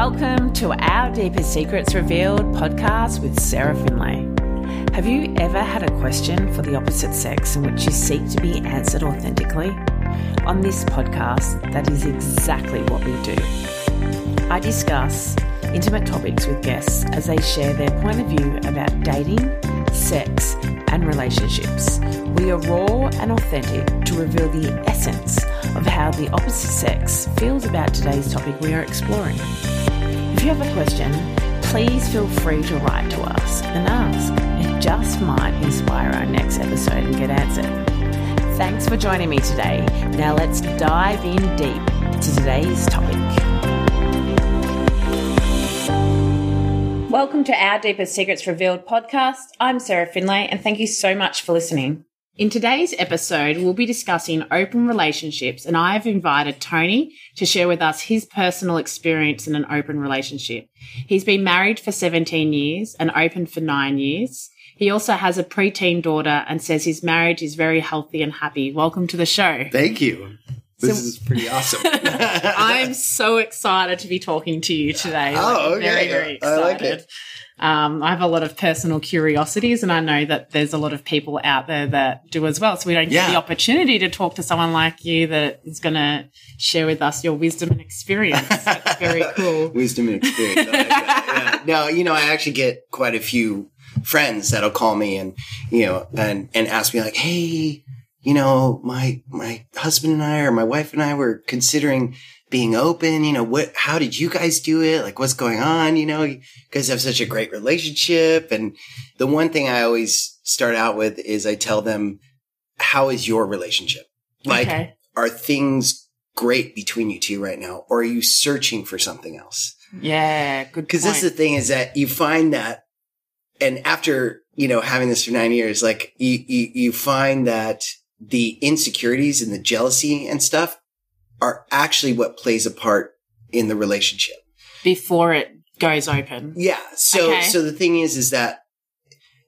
Welcome to our Deepest Secrets Revealed podcast with Sarah Finlay. Have you ever had a question for the opposite sex in which you seek to be answered authentically? On this podcast, that is exactly what we do. I discuss intimate topics with guests as they share their point of view about dating, sex, and relationships. We are raw and authentic to reveal the essence of how the opposite sex feels about today's topic we are exploring. If you have a question, please feel free to write to us and ask. It just might inspire our next episode and get answered. Thanks for joining me today. Now let's dive in deep to today's topic. Welcome to our Deepest Secrets Revealed podcast. I'm Sarah Finlay and thank you so much for listening. In today's episode, we'll be discussing open relationships, and I have invited Tony to share with us his personal experience in an open relationship. He's been married for 17 years and open for nine years. He also has a preteen daughter and says his marriage is very healthy and happy. Welcome to the show. Thank you. This So- is pretty awesome. I'm so excited to be talking to you today. Oh, Like, okay. Very, very I like it. Um, I have a lot of personal curiosities, and I know that there's a lot of people out there that do as well. So we don't get the opportunity to talk to someone like you that is going to share with us your wisdom and experience. That's very cool. Wisdom and experience. Like. Yeah. No, you know, I actually get quite a few friends that'll call me and, you know, and, and ask me like, Hey, you know, my, my husband and I or my wife and I were considering being open. You know, what, how did you guys do it? Like, what's going on? You know, you guys have such a great relationship. And the one thing I always start out with is I tell them, how is your relationship? Like, okay. are things great between you two right now? Or are you searching for something else? Yeah, good Because this is the thing is that you find that, and after, you know, having this for nine years, like you, you, you find that the insecurities and the jealousy and stuff are actually what plays a part in the relationship. Before it goes open. Yeah. So, Okay. so the thing is, is that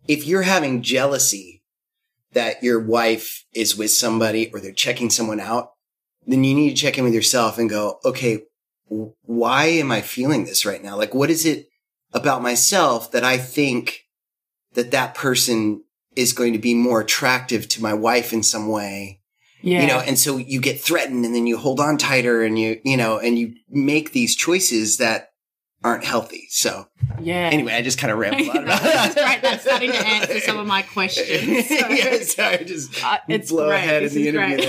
if you're having jealousy that your wife is with somebody or they're checking someone out, then you need to check in with yourself and go, okay, why am I feeling this right now? Like, what is it about myself that I think that that person is going to be more attractive to my wife in some way? Yeah. you know and so you get threatened and then you hold on tighter and you you know and you make these choices that aren't healthy so yeah. anyway i just kind of rambled on about That's that. great. That's starting to answer some of my questions. So- yeah, sorry, just Uh, it's blow great. ahead This of the interview great.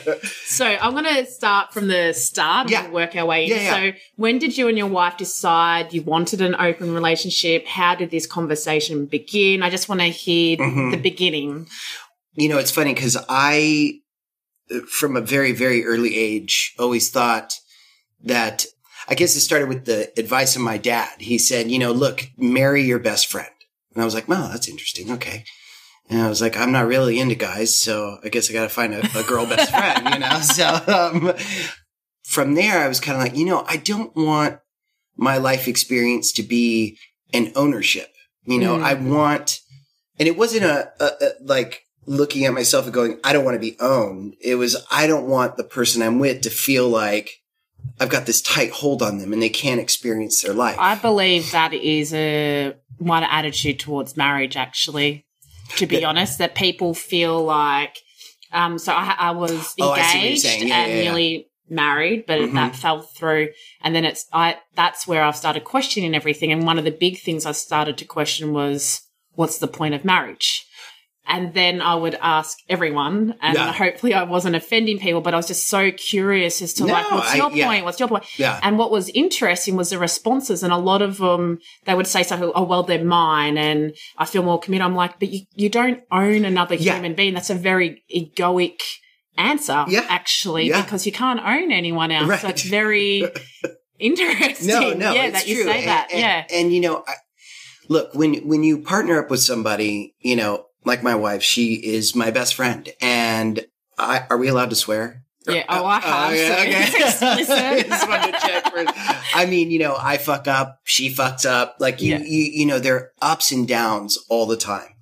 there. So I'm going to start from the start and Yeah. we'll work our way in. Yeah, yeah. So when did you and your wife decide you wanted an open relationship? How did this conversation begin? I just want to hear Mhm. the beginning. You know, it's funny because I, from a very, very early age, always thought that I guess it started with the advice of my dad. He said, you know, look, marry your best friend. And I was like, oh, that's interesting. Okay. And I was like, I'm not really into guys, so I guess I got to find a, a girl best friend, you know? So, um, from there, I was kind of like, you know, I don't want my life experience to be an ownership. You know, Mm. I want, and it wasn't a, a, a like looking at myself and going, I don't want to be owned. It was, I don't want the person I'm with to feel like I've got this tight hold on them and they can't experience their life. I believe that is a one attitude towards marriage, actually, to be honest, that people feel like, um, so I, I was Oh, I see what you're engaged. Yeah, and yeah, yeah. nearly married, but Mhm. that fell through. And then it's, I, that's where I've started questioning everything. And one of the big things I started to question was, what's the point of marriage? And then I would ask everyone, and Yeah. hopefully I wasn't offending people, but I was just so curious as to like, what's I- your yeah. point? What's your point? yeah. And what was interesting was the responses, and a lot of them they would say something, "Oh, well, they're mine," and I feel more committed. I'm like, but you, you don't own another human being. That's a very egoic answer, Yeah. actually, Yeah. because you can't own anyone else. So it's very interesting. No, no, yeah, that you true. say And- that. and- yeah, And you know, I, look, when, when you partner up with somebody, you know, like my wife, she is my best friend and I, are we allowed to swear? yeah. Oh, I oh, have. Oh, so it's explicit. Just wanted to check first. I mean, you know, I fuck up, she fucks up. Like you, Yeah. you, you know, there are ups and downs all the time.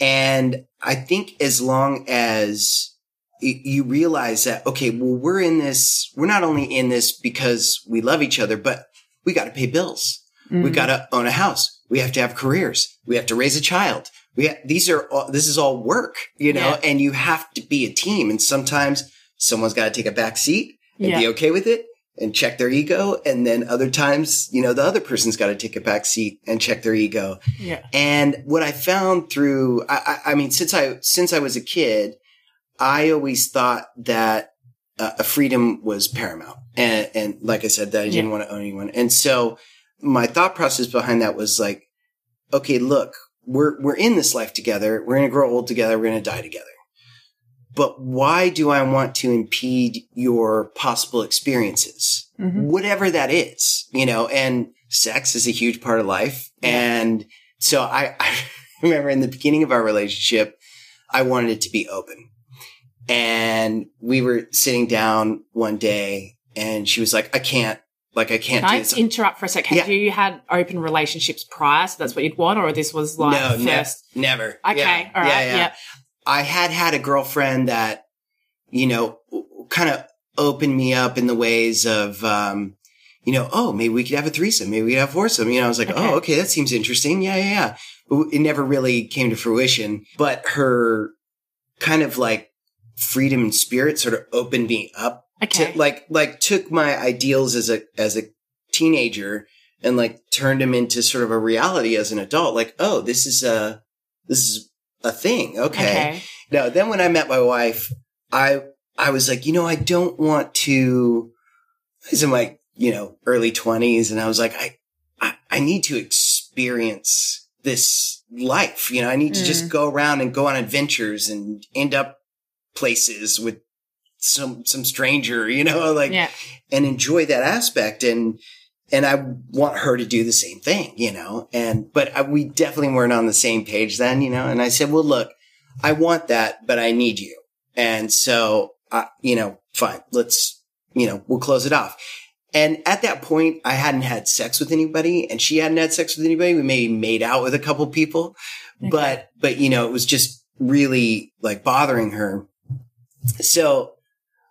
And I think as long as you realize that, okay, well, we're in this, we're not only in this because we love each other, but we got to pay bills. We mm-hmm. got to own a house. We have to have careers. We have to raise a child. We these are all, this is all work, you know, Yeah. and you have to be a team. And sometimes someone's got to take a back seat and Yeah. be okay with it and check their ego. And then other times, you know, the other person's got to take a back seat and check their ego. Yeah. And what I found through, I, I, I mean, since I, since I was a kid, I always thought that uh, a freedom was paramount. And, and like I said, that I didn't Yeah. want to own anyone. And so my thought process behind that was like, okay, look, we're, we're in this life together. We're going to grow old together. We're going to die together. But why do I want to impede your possible experiences? Mhm. Whatever that is, you know, and sex is a huge part of life. And so I, I remember in the beginning of our relationship, I wanted it to be open. And we were sitting down one day and she was like, I can't, like, I can't Can I interrupt for a second? Yeah. you had open relationships prior, so that's what you'd want, or this was like no, ne- first? never. Okay, Yeah, all right, yeah, yeah. yeah. I had had a girlfriend that, you know, kind of opened me up in the ways of, um, you know, oh, maybe we could have a threesome. Maybe we could have foursome. You know, I was like, Okay. oh, okay, that seems interesting. Yeah, yeah, yeah. But it never really came to fruition. But her kind of like freedom and spirit sort of opened me up Okay. to like, like took my ideals as a, as a teenager and like turned them into sort of a reality as an adult. Like, oh, this is a, this is a thing. okay. now then when I met my wife, I I was like, you know, I don't want to. I was in my you know early twenties, and I was like, I, I I need to experience this life. You know, I need to just mm. go around and go on adventures and end up places with some some stranger. You know, like yeah. and enjoy that aspect and and I want her to do the same thing, you know, and, but I, we definitely weren't on the same page then, you know, and I said, well, look, I want that, but I need you. And so, uh, you know, fine, let's, you know, we'll close it off. And at that point, I hadn't had sex with anybody and she hadn't had sex with anybody. We maybe made out with a couple people, Okay. but, but, you know, it was just really like bothering her. So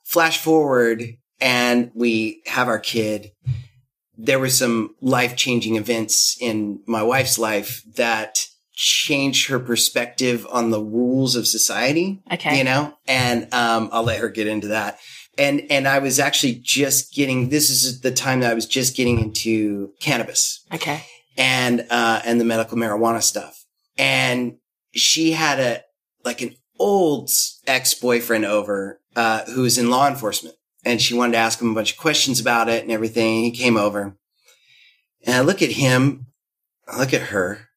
flash forward and we have our kid. There were some life changing events in my wife's life that changed her perspective on the rules of society, Okay. you know, and, um, I'll let her get into that. And, and I was actually just getting, this is the time that I was just getting into cannabis Okay. and uh and the medical marijuana stuff. And she had a like an old ex-boyfriend over uh who was in law enforcement and she wanted to ask him a bunch of questions about it and everything. He came over. And I look at him, I look at her,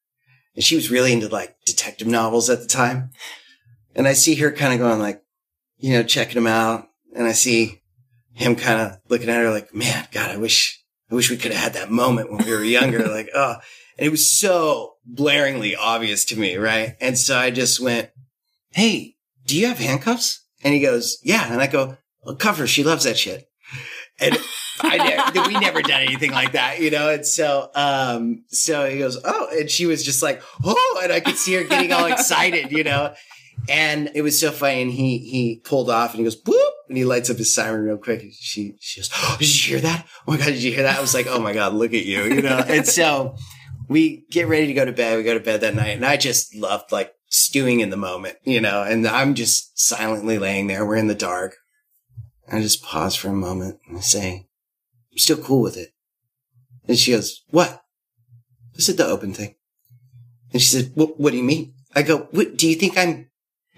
and she was really into like detective novels at the time. And I see her kind of going like, you know, checking him out. And I see him kind of looking at her like, man, God, I wish, I wish we could have had that moment when we were younger. like, oh, and it was so blaringly obvious to me. Right. And so I just went, Hey, do you have handcuffs? And he goes, yeah. And I go, well, cover. She loves that shit. And I never, we never done anything like that, you know? And so, um, so he goes, oh, and she was just like, oh, and I could see her getting all excited, you know? And it was so funny. And he, he pulled off and he goes, boop, and he lights up his siren real quick. She, she goes, oh, did you hear that? Oh my God, did you hear that? I was like, oh my God, look at you, you know? And so we get ready to go to bed. We go to bed that night and I just loved like stewing in the moment, you know, and I'm just silently laying there. We're in the dark. I just pause for a moment and I say, I'm still cool with it. And she goes, what? I said, the open thing. And she said, what, what do you mean? I go, what, do you think I'm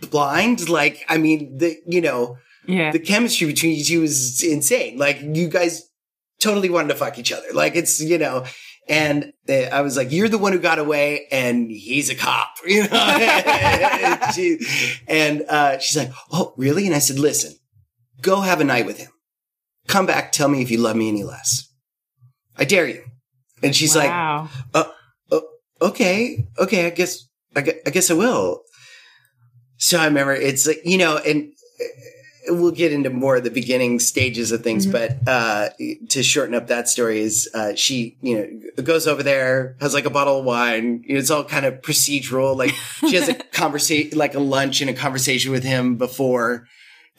blind? Like, I mean, the, you know, Yeah. the chemistry between you two is insane. Like, you guys totally wanted to fuck each other. Like, it's, you know, and uh, I was like, you're the one who got away and he's a cop, you know? and she, and, uh, she's like, oh, really? And I said, listen, go have a night with him. Come back. Tell me if you love me any less. I dare you. And she's like, wow. okay, okay, I guess, I guess, I guess I will. So I remember it's like, you know, and uh, we'll get into more of the beginning stages of things, Mhm. but, uh, to shorten up that story is, uh, she, you know, goes over there, has like a bottle of wine. It's all kind of procedural. Like she has a conversation, like a lunch and a conversation with him before.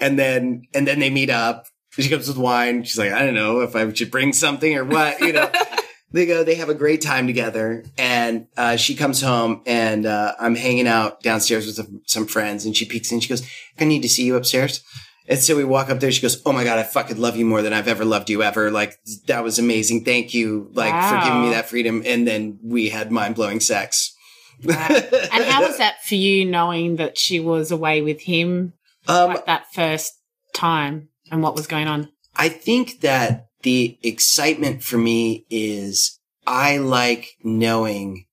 And then, and then they meet up. She comes with wine. She's like, I don't know if I should bring something or what, you know. they go, they have a great time together. And uh, she comes home and uh, I'm hanging out downstairs with some, some friends and she peeks in. She goes, I need to see you upstairs. And so we walk up there. She goes, Oh my God, I fucking love you more than I've ever loved you ever. Like, that was amazing. Thank you. Like, for giving me that freedom. And then we had mind blowing sex. Wow. and how was that for you knowing that she was away with him Um, like that first time and what was going on? I think that the excitement for me is I like knowing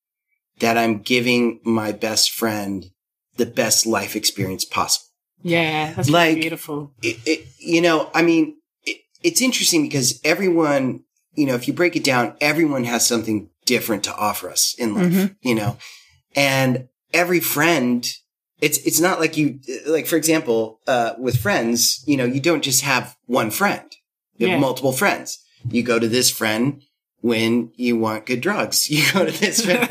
that I'm giving my best friend the best life experience possible. Yeah, that's Like- really beautiful. It, it, you know, I mean, it, it's interesting because everyone, you know, if you break it down, everyone has something different to offer us in life, Mhm. you know, and every friend, it's, it's not like you, like, for example, uh, with friends, you know, you don't just have one friend. You have Yeah. multiple friends. You go to this friend when you want good drugs. You go to this friend,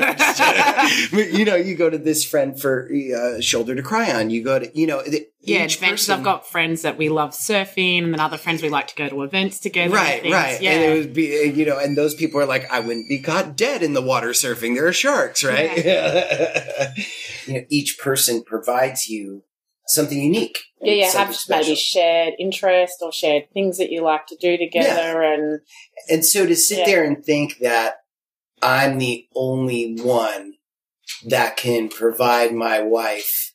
you know, you go to this friend for uh, shoulder to cry on. You go to, you know, the, Yeah, each adventures. person- I've got friends that we love surfing, and then other friends we like to go to events together. Right, things. right. Yeah. And it would be, uh, you know, and those people are like, I wouldn't be caught dead in the water surfing. There are sharks, right? Yeah. you know, each person provides you something unique. Yeah, something have special. maybe shared interest or shared things that you like to do together, and And so to sit Yeah. there and think that I'm the only one that can provide my wife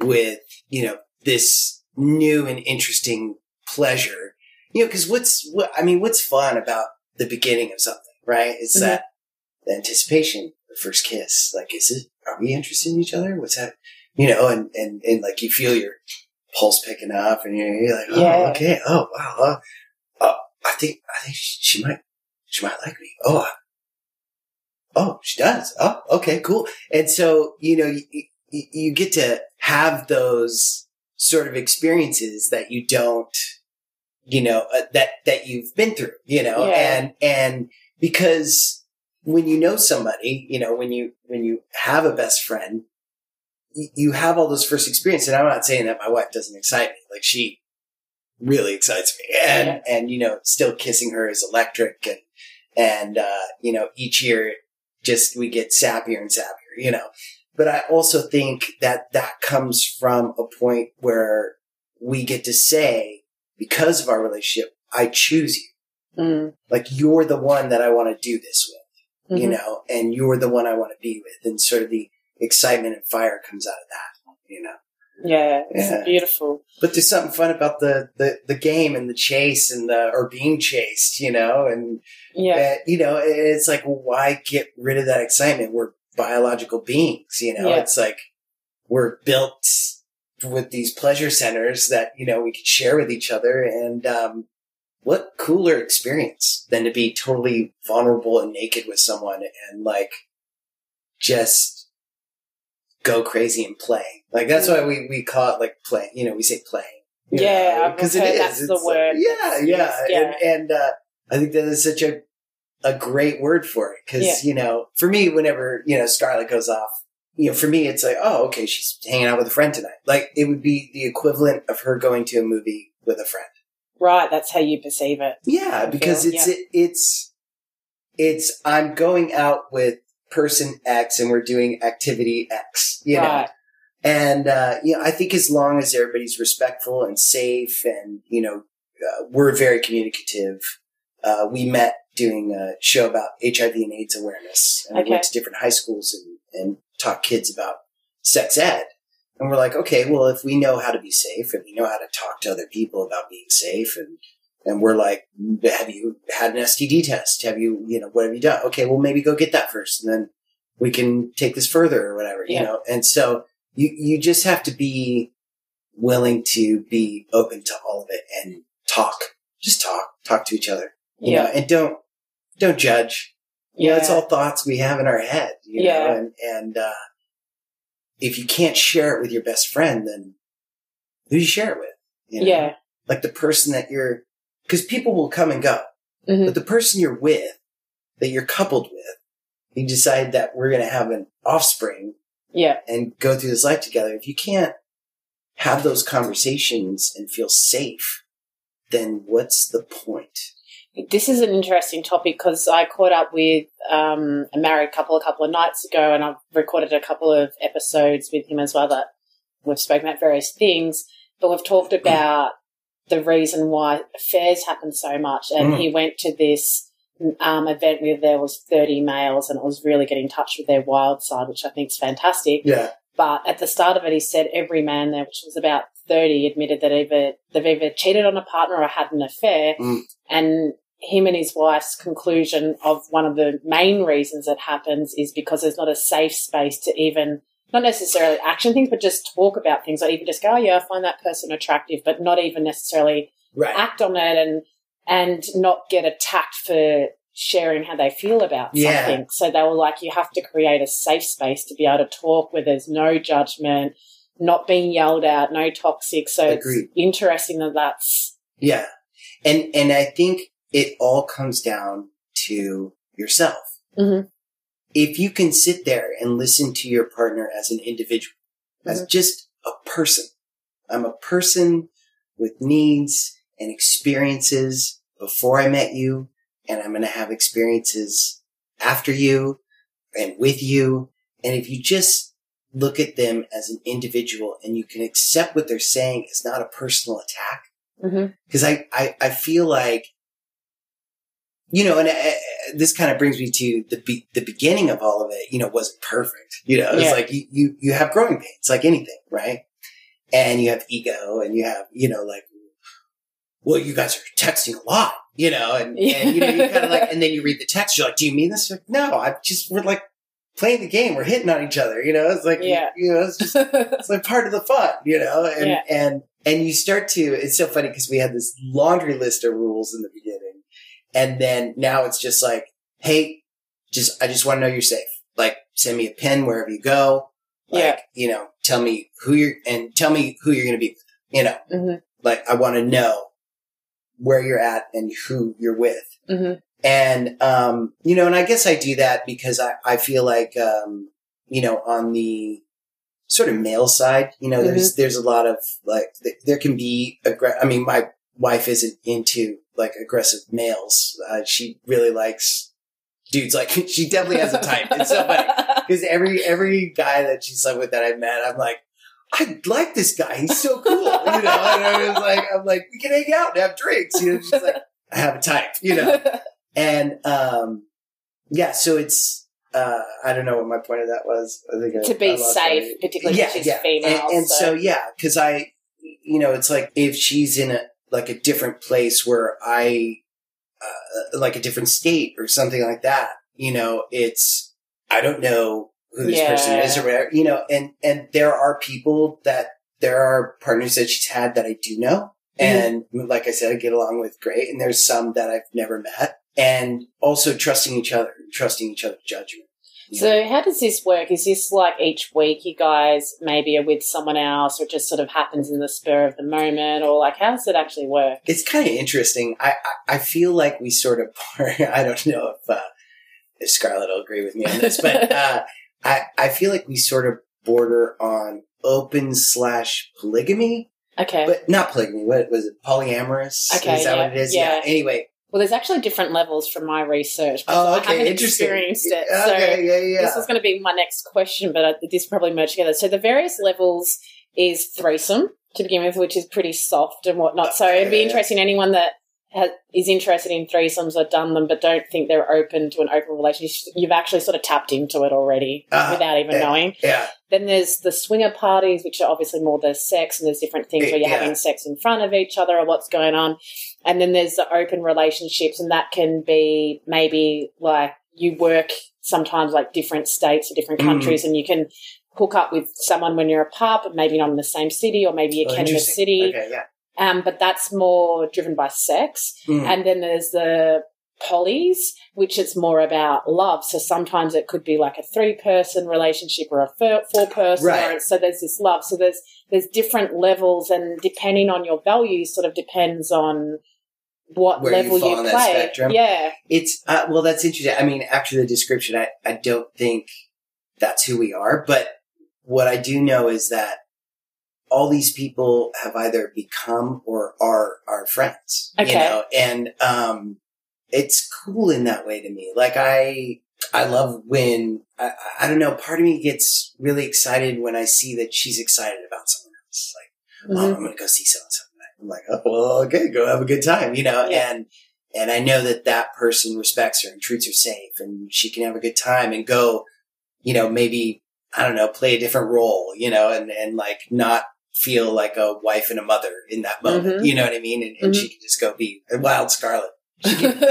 with, you know, this new and interesting pleasure, you know, cause what's, what, I mean, what's fun about the beginning of something, right? It's Mhm. that the anticipation, the first kiss. Like, is it, are we interested in each other? What's that? You know, and, and, and like you feel your pulse picking up and you're, you're like, oh, Yeah. okay. Oh, wow. Uh, I think, I think she, she might, she might like me. Oh, I- oh, she does. Oh, okay, cool. And so, you know, you, you, you get to have those sort of experiences that you don't, you know, uh, that, that you've been through, you know, Yeah. and, and because when you know somebody, you know, when you, when you have a best friend, you have all those first experiences. And I'm not saying that my wife doesn't excite me. Like she really excites me. And, Yeah. and, you know, still kissing her is electric and, and, uh, you know, each year just we get sappier and sappier, you know. But I also think that that comes from a point where we get to say, because of our relationship, I choose you. mm, Like you're the one that I want to do this with, you mhm. know, and you're the one I want to be with. And sort of the excitement and fire comes out of that, you know. yeah, it's Yeah. beautiful. But there's something fun about the, the, the game and the chase and the, or being chased, you know, and Yeah, uh, you know, it's like, why get rid of that excitement? We're biological beings, you know, Yeah. it's like we're built with these pleasure centers that, you know, we could share with each other. And, um, what cooler experience than to be totally vulnerable and naked with someone and like just go crazy and play. Like that's why we, we call it like play, you know, we say know, Yeah, I've 'cause heard that's the like- word yeah, yeah. yeah. And, and, uh, I think that is such a, a great word for it. Cause, Yeah. you know, for me, whenever, you know, Scarlett goes off, you know, for me, it's like, oh, okay, she's hanging out with a friend tonight. Like it would be the equivalent of her going to a movie with a friend. right. That's how you perceive it. Yeah, because feel, it's, it, it's, it's, I'm going out with person X and we're doing activity X, you know? And, uh, you know, I think as long as everybody's respectful and safe and, you know, uh, we're very communicative. Uh, we met doing a show about HIV and AIDS awareness and we went to different high schools and, and taught kids about sex ed. And we're like, okay, well, if we know how to be safe and we know how to talk to other people about being safe and, and we're like, have you had an STD test? Have you, you know, what have you done? Okay, well, maybe go get that first and then we can take this further or whatever, you know? And so you, you just have to be willing to be open to all of it and talk. Just talk, talk to each other, you Yeah. know, and don't, don't judge. You know, it's all thoughts we have in our head, you Yeah. know, and, and, uh, if you can't share it with your best friend, then who do you share it with? You know? Yeah. Like the person that you're, cause people will come and go, Mhm. but the person you're with, that you're coupled with, you decide that we're going to have an offspring Yeah. and go through this life together. If you can't have those conversations and feel safe, then what's the point? This is an interesting topic because I caught up with um, a married couple a couple of nights ago, and I've recorded a couple of episodes with him as well that we've spoken about various things. But we've talked about the reason why affairs happen so much, and Mm. he went to this um, event where there was thirty males, and it was really getting in touch with their wild side, which I think is fantastic. Yeah. But at the start of it, he said every man there, which was about 30, admitted that either they've either cheated on a partner or had an affair. Mm. And him and his wife's conclusion of one of the main reasons it happens is because there's not a safe space to even, not necessarily action things, but just talk about things or even just go, oh, yeah, I find that person attractive, but not even necessarily Right. act on it and, and not get attacked for sharing how they feel about Yeah. something. So they were like, you have to create a safe space to be able to talk where there's no judgment, not being yelled at, no toxic. So Agreed. it's interesting that that's, Yeah. And and I think it all comes down to yourself. Mhm. If you can sit there and listen to your partner as an individual, as just a person. I'm a person with needs and experiences before I met you, and I'm going to have experiences after you and with you. And if you just look at them as an individual and you can accept what they're saying is not a personal attack, because I, I, I feel like, you know, and uh, this kind of brings me to the be- the beginning of all of it. You know, wasn't perfect. You know, it's Yeah. like you, you you have growing pains, like anything, right? And you have ego, and you have you know, like, well, you guys are texting a lot, you know, and, and you know, you kind of like, and then you read the text, you're like, do you mean this? Like, no, I just we're like playing the game, we're hitting on each other, you know. It's like, Yeah. you know, it's just it's like part of the fun, you know, and Yeah. and and you start to. It's so funny because we had this laundry list of rules in the beginning, and then now it's just like, hey, just I just want to know you're safe. Like, send me a pin wherever you go. Like, Yeah. you know, tell me who you're and tell me who you're going to be with. You know, Mhm. like I want to know where you're at and who you're with. Mhm. And, um, you know, and I guess I do that because I, I feel like, um, you know, on the sort of male side, you know, Mm-hmm. there's, there's a lot of like, th- there can be, aggra- I mean, my wife isn't into like aggressive males. Uh, she really likes dudes. Like she definitely has a type. It's so funny because every, every guy that she's like with that I met, I'm like, I like this guy. He's so cool. You know, and I was like, I'm like, we can hang out and have drinks. You know, she's like, I have a type, you know. And um, yeah, so it's uh, I don't know what my point of that was. I think I- to be I safe, my- particularly yeah, if she's yeah. female. And, and so, so, yeah, because I, you know, it's like if she's in a like a different place where I, uh, like a different state or something like that, you know, it's I don't know who this person is or whatever, you know, and and there are people that there are partners that she's had that I do know. And like I said, I get along with great. And there's some that I've never met. And also trusting each other, trusting each other's judgment. So how does this work? Is this like each week you guys maybe are with someone else or just sort of happens in the spur of the moment or like how does it actually work? it's kind of interesting. I, I I feel like we sort of I don't know if uh, if Scarlett will agree with me on this, but uh, I I feel like we sort of border on open slash polygamy, Okay. but not polygamy. What was it? Polyamorous? Okay, is that yeah, what it is? yeah. Anyway. Well, there's actually different levels from my research. Oh, I haven't Interesting. experienced it. So Okay. Yeah. Yeah. this was going to be my next question, but uh, this probably merged together. So the various levels is threesome to begin with, which is pretty soft and whatnot. So it'd be interesting. Anyone that has, is interested in threesomes or done them, but don't think they're open to an open relationship, you've actually sort of tapped into it already Ah, without even yeah. knowing. yeah. Then there's the swinger parties, which are obviously more the sex, and there's different things where you're Yeah. having sex in front of each other or what's going on. And then there's the open relationships, and that can be maybe like you work sometimes like different states or different Mm. countries, and you can hook up with someone when you're apart, but maybe not in the same city, or maybe you Oh, can in a interesting. city. Okay. Yeah. Um, but that's more driven by sex. Mm. And then there's the polys, which is more about love. So sometimes it could be like a three person relationship or a four person. Right. So there's this love. So there's, there's different levels and depending on your values sort of depends on what Where you level fall you, on that play. spectrum. Yeah. It's uh, well, that's interesting. I mean, after the description, I I don't think that's who we are, but what I do know is that all these people have either become or are our friends. Okay. You know, and um, it's cool in that way to me. Like I, I love when I, I don't know. Part of me gets really excited when I see that she's excited about someone else. Like, oh, Mhm. I'm going to go see so and so. I'm like, oh, well, okay, go have a good time, you know, Yeah. and, and I know that that person respects her and treats her safe and she can have a good time and go, you know, maybe, I don't know, play a different role, you know, and, and like not feel like a wife and a mother in that moment. Mhm. You know what I mean? And, and she can just go be a wild Scarlet. She can,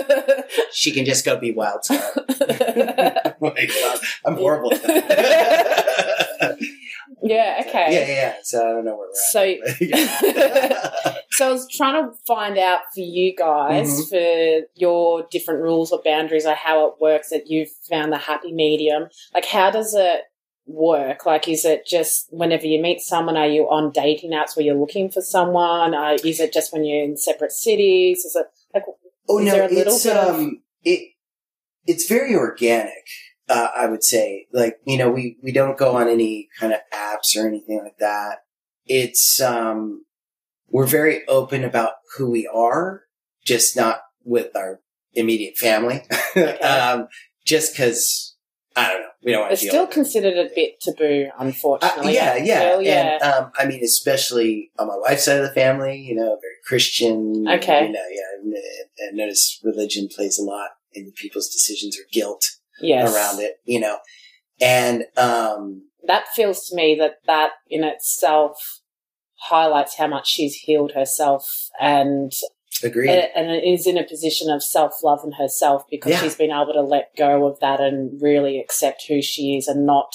she can just go be wild Scarlet. Like, wow, I'm horrible at that. Yeah, okay. Yeah, yeah. So I don't know where we're at. So, Yeah. so I was trying to find out for you guys Mhm. for your different rules or boundaries or how it works that you've found the happy medium. Like, how does it work? Like, is it just whenever you meet someone, are you on dating apps where you're looking for someone? Uh, is it just when you're in separate cities? Is it like, oh no, there a little it's bit of- um, it it's very organic. Uh, I would say, like you know, we we don't go on any kind of apps or anything like that. It's um, we're very open about who we are, just not with our immediate family. Okay. um, just because I don't know, we don't want it's to still considered a bit taboo, Uh, unfortunately. yeah, yeah, Still, yeah. And um, I mean, especially on my wife's side of the family, you know, very Christian. Okay. You know, yeah, and, and notice religion plays a lot in people's decisions or guilt yes. around it. You know, and um, that feels to me that that in itself highlights how much she's healed herself and agreed. and is in a position of self-love in herself because Yeah. she's been able to let go of that and really accept who she is and not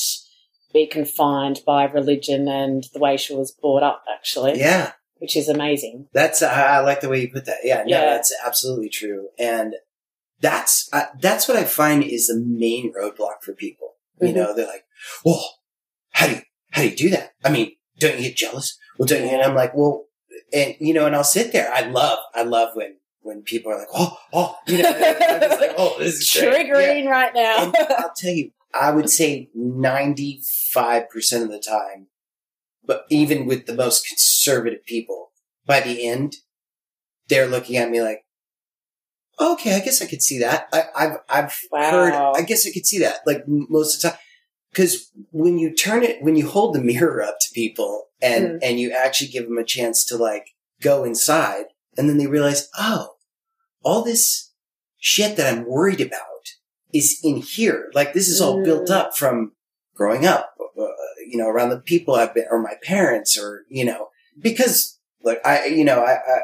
be confined by religion and the way she was brought up actually yeah, which is amazing that's I, I like the way you put that. Yeah, no, Yeah. that's absolutely true, and that's uh, that's what I find is the main roadblock for people. You Mhm. know, they're like, "Well, how do you how do you do that? I mean, don't you get jealous? Well, don't you?" And I'm like, "Well." and you know, and I'll sit there. I love, I love when when people are like, oh, oh, you know, like, oh, this is triggering right now And I'll tell you, I would say ninety five percent of the time, but even with the most conservative people, by the end, they're looking at me like, okay, I guess I could see that. I, I've I've Wow. heard. I guess I could see that. Like most of the time. Because when you turn it, when you hold the mirror up to people and, Mm. and you actually give them a chance to like go inside and then they realize, oh, all this shit that I'm worried about is in here. Like this is all Mm. built up from growing up, uh, you know, around the people I've been, or my parents or, you know, because like I, you know, I, I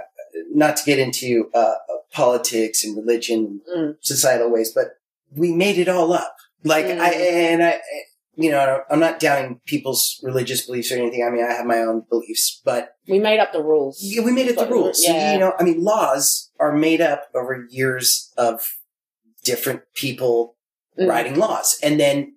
not to get into, uh, politics and religion, Mm. societal ways, but we made it all up. Like Mm. I, and I, you know, I'm not doubting people's religious beliefs or anything. I mean, I have my own beliefs, but we made up the rules yeah, we made it the rules. yeah. You know, I mean, laws are made up over years of different people Mm. writing laws. And then,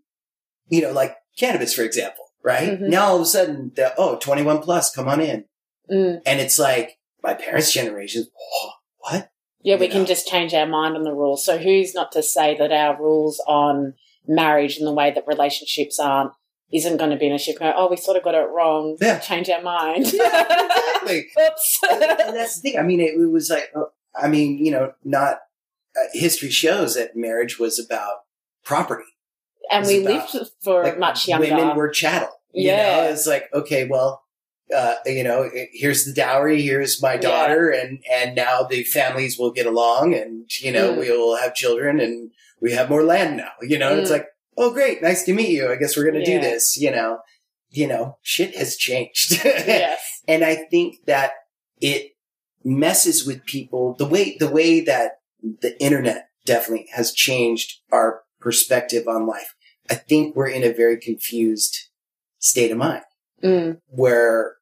you know, like cannabis, for example, right? Mhm. Now all of a sudden, the, oh, 21 plus, come on in. Mm. And it's like my parents' generation, oh, what? Yeah, we You can know? just change our mind on the rules. So who's not to say that our rules on marriage and the way that relationships aren't isn't going to be an issue? Go, oh, we sort of got it wrong. Yeah. Change our mind. Exactly. Oops. and, and that's the thing. I mean, it, it was like, uh, I mean, you know, not uh, history shows that marriage was about property. and we about, lived for Like much younger. women were chattel. You Yeah. know, it's like okay, well, uh, you know, here's the dowry, here's my Yeah. daughter, and and now the families will get along, and you know, Mm. we will have children, and we have more land now. You know, and it's Mm. like, oh, great, nice to meet you. I guess we're gonna Yeah. do this. You know, you know, shit has changed. yes. and I think that it messes with people the way the way that the internet definitely has changed our perspective on life. I think we're in a very confused state of mind Mm. where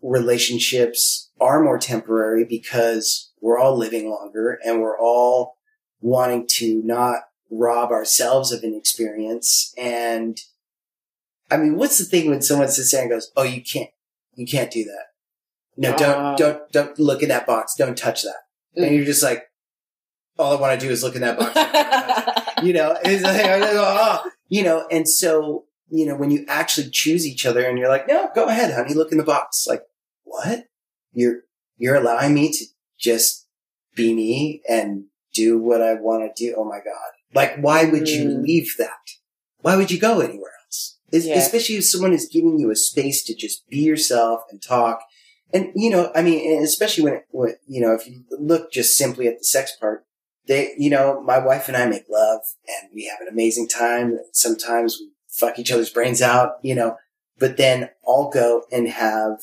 relationships are more temporary because we're all living longer and we're all wanting to not rob ourselves of an experience. And I mean, what's the thing when someone sits there and goes, Oh, you can't, you can't do that. No, Uh. don't, don't, don't look in that box. Don't touch that. Mm. And you're just like, all I want to do is look in that box. you know, it's like, oh, you know, and so, you know, when you actually choose each other and you're like, no, go ahead, honey, look in the box. Like, what? You're, you're allowing me to just be me and do what I want to do. Oh my God. Like, why would you Mm. leave that? Why would you go anywhere else? Yeah. Especially if someone is giving you a space to just be yourself and talk. And, you know, I mean, especially when, it, when, you know, if you look just simply at the sex part, they, you know, my wife and I make love and we have an amazing time. Sometimes we fuck each other's brains out, you know, but then I'll go and have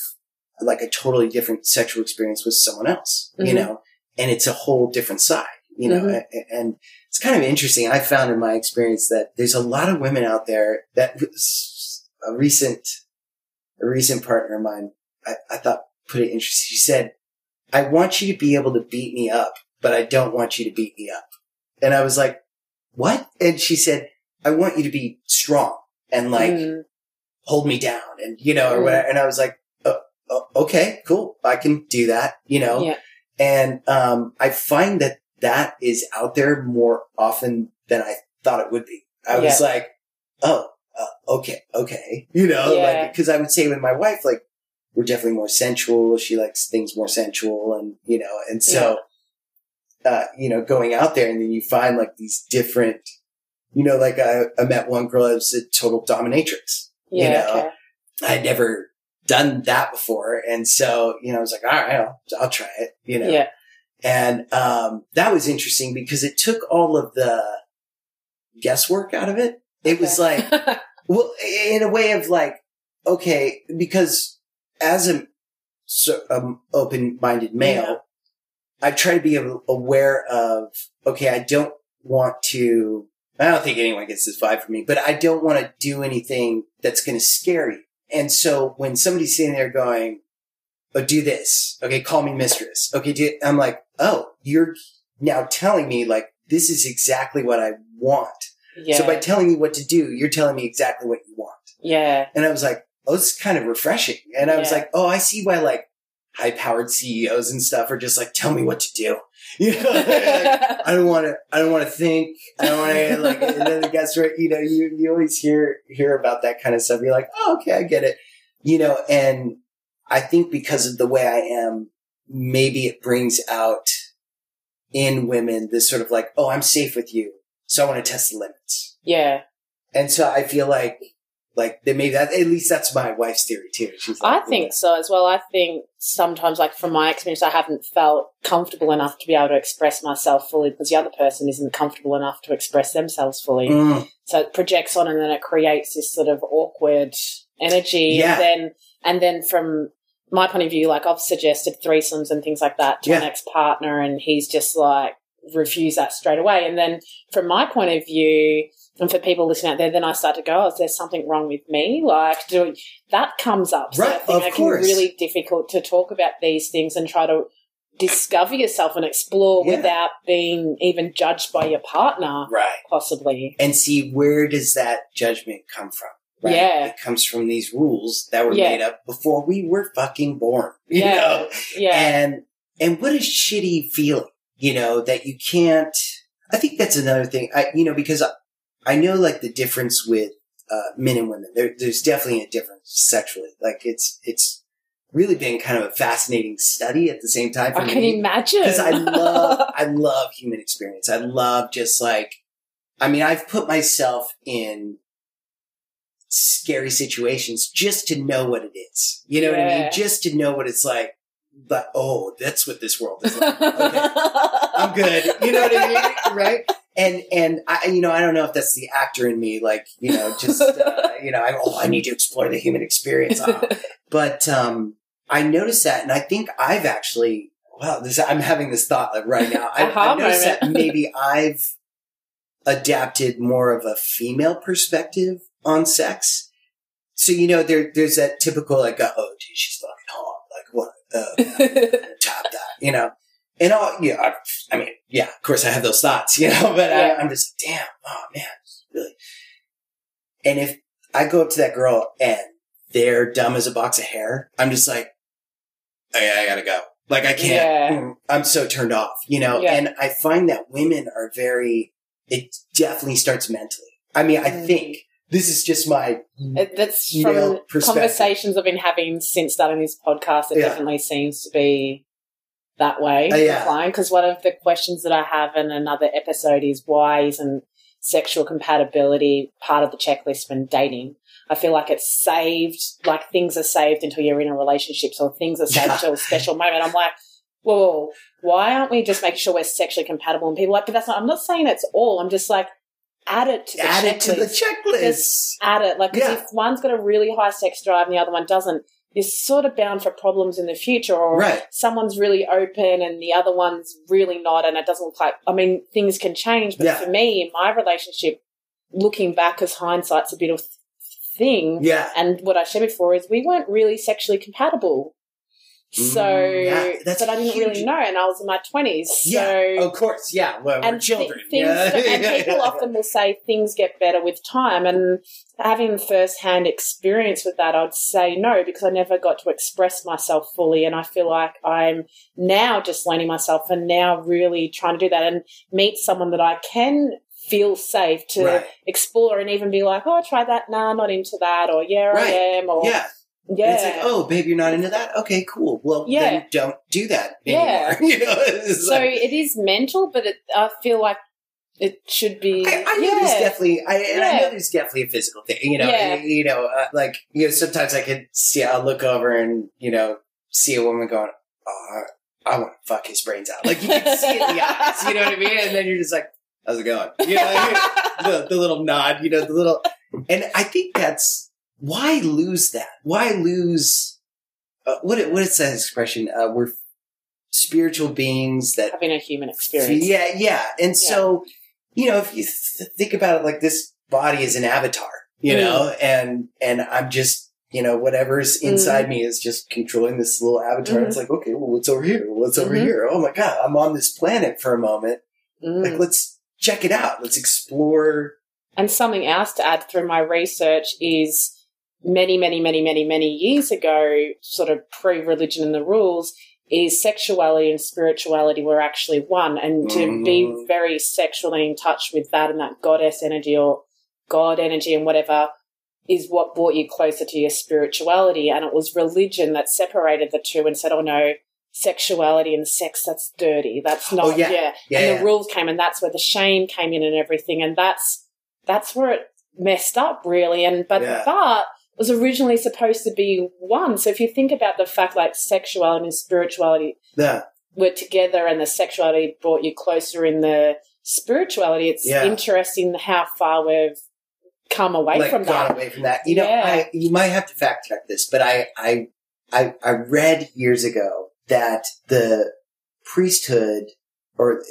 like a totally different sexual experience with someone else, you Mhm. know, and it's a whole different side, you know, Mhm. a- and it's kind of interesting. I found in my experience that there's a lot of women out there that a recent, a recent partner of mine, I, I thought put it interesting. She said, I want you to be able to beat me up, but I don't want you to beat me up. And I was like, what? And she said, I want you to be strong and like Mm. hold me down and, you know, or Mm. whatever. And I was like, oh, oh, okay, cool. I can do that, you know? Yeah. And, um, I find that that is out there more often than I thought it would be. I was like, oh, uh, okay, okay. You know, Yeah. like, cause I would say with my wife, like, we're definitely more sensual. She likes things more sensual and, you know, and so, uh, you know, going out there and then you find like these different, you know, like I, I met one girl that was a total dominatrix. Yeah. you know, okay. I'd never done that before. And so, you know, I was like, all right, I'll, I'll try it, you know. Yeah. And um, that was interesting because it took all of the guesswork out of it. It was like, well, in a way of like, okay, because as a so, um, open-minded male, Yeah. I try to be aware of, okay, I don't want to, I don't think anyone gets this vibe from me, but I don't want to do anything that's going to scare you. And so when somebody's sitting there going, oh, do this. Okay. Call me mistress. Okay. Do, I'm like, oh, you're now telling me like, this is exactly what I want. yeah. So by telling me what to do, you're telling me exactly what you want. yeah. And I was like, oh, is kind of refreshing. And I was like, oh, I see why like high powered CEOs and stuff are just like, tell me what to do. You know, like, I don't want to, I don't want to think. I don't want to like, and then the guess right, you know, you, you always hear, hear about that kind of stuff. You're like, oh, okay, I get it. You know, and I think because of the way I am, maybe it brings out in women this sort of like, oh, I'm safe with you. So I want to test the limits. yeah. And so I feel like, like that maybe that, at least that's my wife's theory too. She's I like, think so as well. I think sometimes, like from my experience, I haven't felt comfortable enough to be able to express myself fully because the other person isn't comfortable enough to express themselves fully. Mm, So it projects on, and then it creates this sort of awkward energy. Yeah. And then, and then from my point of view, like I've suggested threesomes and things like that to an ex partner, and he's just like refused that straight away. And then from my point of view, and for people listening out there, then I start to go, oh, is there something wrong with me? Like, do that comes up. So I Right, think of it can course. be really difficult to talk about these things and try to discover yourself and explore Yeah. without being even judged by your partner, right. possibly. And see, where does that judgment come from? Right? Yeah. It comes from these rules that were Yeah. made up before we were fucking born. You Yeah. know? Yeah. And, and what a shitty feeling, you know, that you can't, I think that's another thing. I, you know, because I, know like the difference with, uh, men and women. There, there's definitely a difference sexually. Like it's, it's really been kind of a fascinating study at the same time for I can me. imagine. because I love I love human experience. I love just like I mean I've put myself in scary situations just to know what it is. You know what I mean? Just to know what it's like. But oh, that's what this world is like. Okay. I'm good. You know what I mean? Right? And and I you know I don't know if that's the actor in me like you know just uh, you know I, oh I need to explore the human experience. Ah. But um, I noticed that, and I think I've actually, wow, this, I'm having this thought right now. I, I noticed that maybe I've adapted more of a female perspective on sex. So you know, there there's that typical like, oh, geez, she's fucking hot, like what? Uh, top that, you know. And all, yeah, I, I mean, yeah, of course I have those thoughts, you know, but Yeah. I, I'm just, like, damn, oh man, really. And if I go up to that girl and they're dumb as a box of hair, I'm just like, oh yeah, I gotta go. Like I can't, Yeah. mm, I'm so turned off, you know, Yeah. and I find that women are very, it definitely starts mentally. I mean, I Mm. think this is just my that's from conversations I've been having since starting this podcast. It Yeah. definitely seems to be that way. Uh, yeah. Because one of the questions that I have in another episode is why isn't sexual compatibility part of the checklist when dating? I feel like it's saved, like things are saved until you're in a relationship, so things are saved until a special moment. I'm like, well, why aren't we just making sure we're sexually compatible? And people are like, but that's not, I'm not saying it's all. I'm just like, add it to the add it to the checklist checklist. at it. Like, Yeah. if one's got a really high sex drive and the other one doesn't, you're sort of bound for problems in the future. Or Right. someone's really open and the other one's really not, and it doesn't look like. I mean, things can change, but Yeah. for me, in my relationship, looking back as hindsight's a bit of thing. Yeah. And what I shared before is we weren't really sexually compatible. So, Mm, yeah, that's but I didn't huge. really know, and I was in my twenties. So, yeah. Of course. Yeah. Well, we're and children. things, yeah. and people often will say things get better with time. And having first-hand experience with that, I'd say no because I never got to express myself fully. And I feel like I'm now just learning myself, and now really trying to do that and meet someone that I can feel safe to Right. explore and even be like, oh, I tried that. Nah, I'm not into that. Or yeah, Right. I am. Or Yeah. Yeah. And it's like, oh, babe, you're not into that? Okay, cool. Well, Yeah. then don't do that anymore. Yeah. you know, so like- it is mental, but it, I feel like it should be. I, I know yeah. there's definitely, I, and I know there's definitely a physical thing. You know, Yeah. you, you know, uh, like you know, sometimes I could see, I'll look over and you know, see a woman going, "Oh, I want to fuck his brains out." Like you can see it in the eyes. You know what I mean? And then you're just like, "How's it going?" You know, what I mean? the, the little nod. You know, the little, and I think that's why lose that. Why lose? Uh, what what is that expression? Uh, we're spiritual beings that having a human experience. yeah, yeah. And so, you know, if you th- think about it like this body is an avatar, you Mm. know, and, and I'm just, you know, whatever's Mm. inside me is just controlling this little avatar. Mhm. It's like, okay, well, what's over here? What's over Mhm. here? Oh my God, I'm on this planet for a moment. Mm. Like, let's check it out. Let's explore. And something else to add through my research is many, many, many, many, many years ago, sort of pre religion and the rules, is sexuality and spirituality were actually one. And to be Mhm. very sexually in touch with that and that goddess energy or God energy and whatever is what brought you closer to your spirituality. And it was religion that separated the two and said, oh no, sexuality and sex, that's dirty. That's not, Oh, yeah. yeah. Yeah, and yeah. the rules came and that's where the shame came in and everything. And that's, that's where it messed up really. And, but Yeah. Was originally supposed to be one. So if you think about the fact like sexuality and spirituality Yeah. were together and the sexuality brought you closer in the spirituality, it's Yeah. interesting how far we've come away like from that. away from that. You know, Yeah. I, you might have to fact check this, but I, I, I, I read years ago that the priesthood or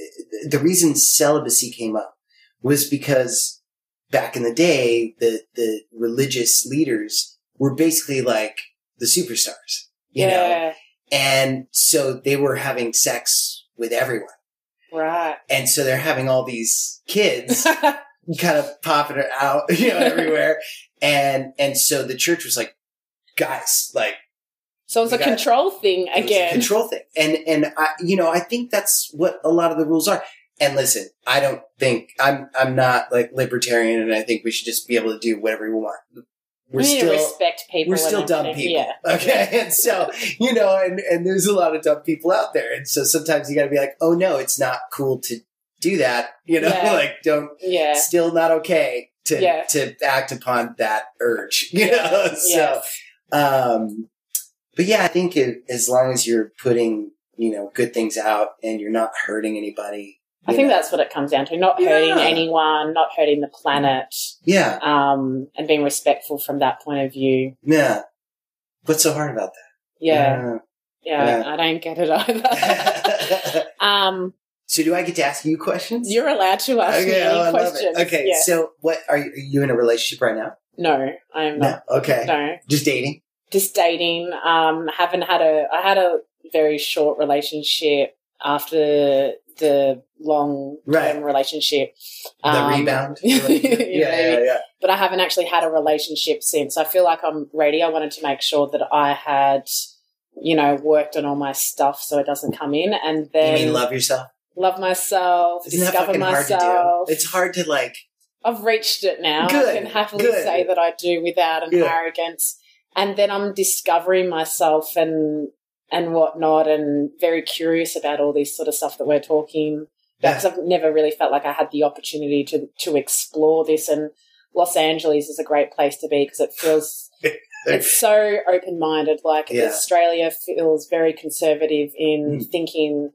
the reason celibacy came up was because back in the day, the, the religious leaders were basically like the superstars, you know? And so they were having sex with everyone. right. And so they're having all these kids kind of popping it out, you know, everywhere. And, and so the church was like, guys, like, so it's a got- control thing it was a again. control thing. And, and I, you know, I think that's what a lot of the rules are. And listen, I don't think I'm, I'm not like libertarian and I think we should just be able to do whatever we want. We're we still, respect people. we're still dumb people. Yeah. Okay. And so, you know, and, and there's a lot of dumb people out there. And so sometimes you got to be like, oh no, it's not cool to do that. You know, Yeah. like don't, Yeah. still not okay to Yeah. to act upon that urge. You know, so um, but yeah, I think it, as long as you're putting you know good things out and you're not hurting anybody, I you think that's what it comes down to. Not hurting Yeah. anyone, not hurting the planet, yeah, um, and being respectful from that point of view. yeah. What's so hard about Yeah. Yeah. Yeah. I don't get it either. um, so, do I get to ask you questions? you're allowed to ask me okay, any oh, questions. Okay, Yeah. so what are you, are you in a relationship right now? No, I am not. Okay, No. just dating. Just dating. Um, haven't had a, I had a very short relationship after the long term Right. relationship. The Um, rebound. yeah, yeah, yeah, yeah. but I haven't actually had a relationship since. I feel like I'm ready. I wanted to make sure that I had, you know, worked on all my stuff so it doesn't come in, and You then mean love yourself? love myself, Isn't discover fucking hard to myself. do? It's hard to like I've reached it now. Good, I can happily good. say that I do without an Good. arrogance. And then I'm discovering myself and and whatnot, and very curious about all this sort of stuff that we're talking about. Because I've never really felt like I had the opportunity to to explore this. And Los Angeles is a great place to be because it feels it's so open minded. Like Yeah. Australia feels very conservative in Mm. thinking,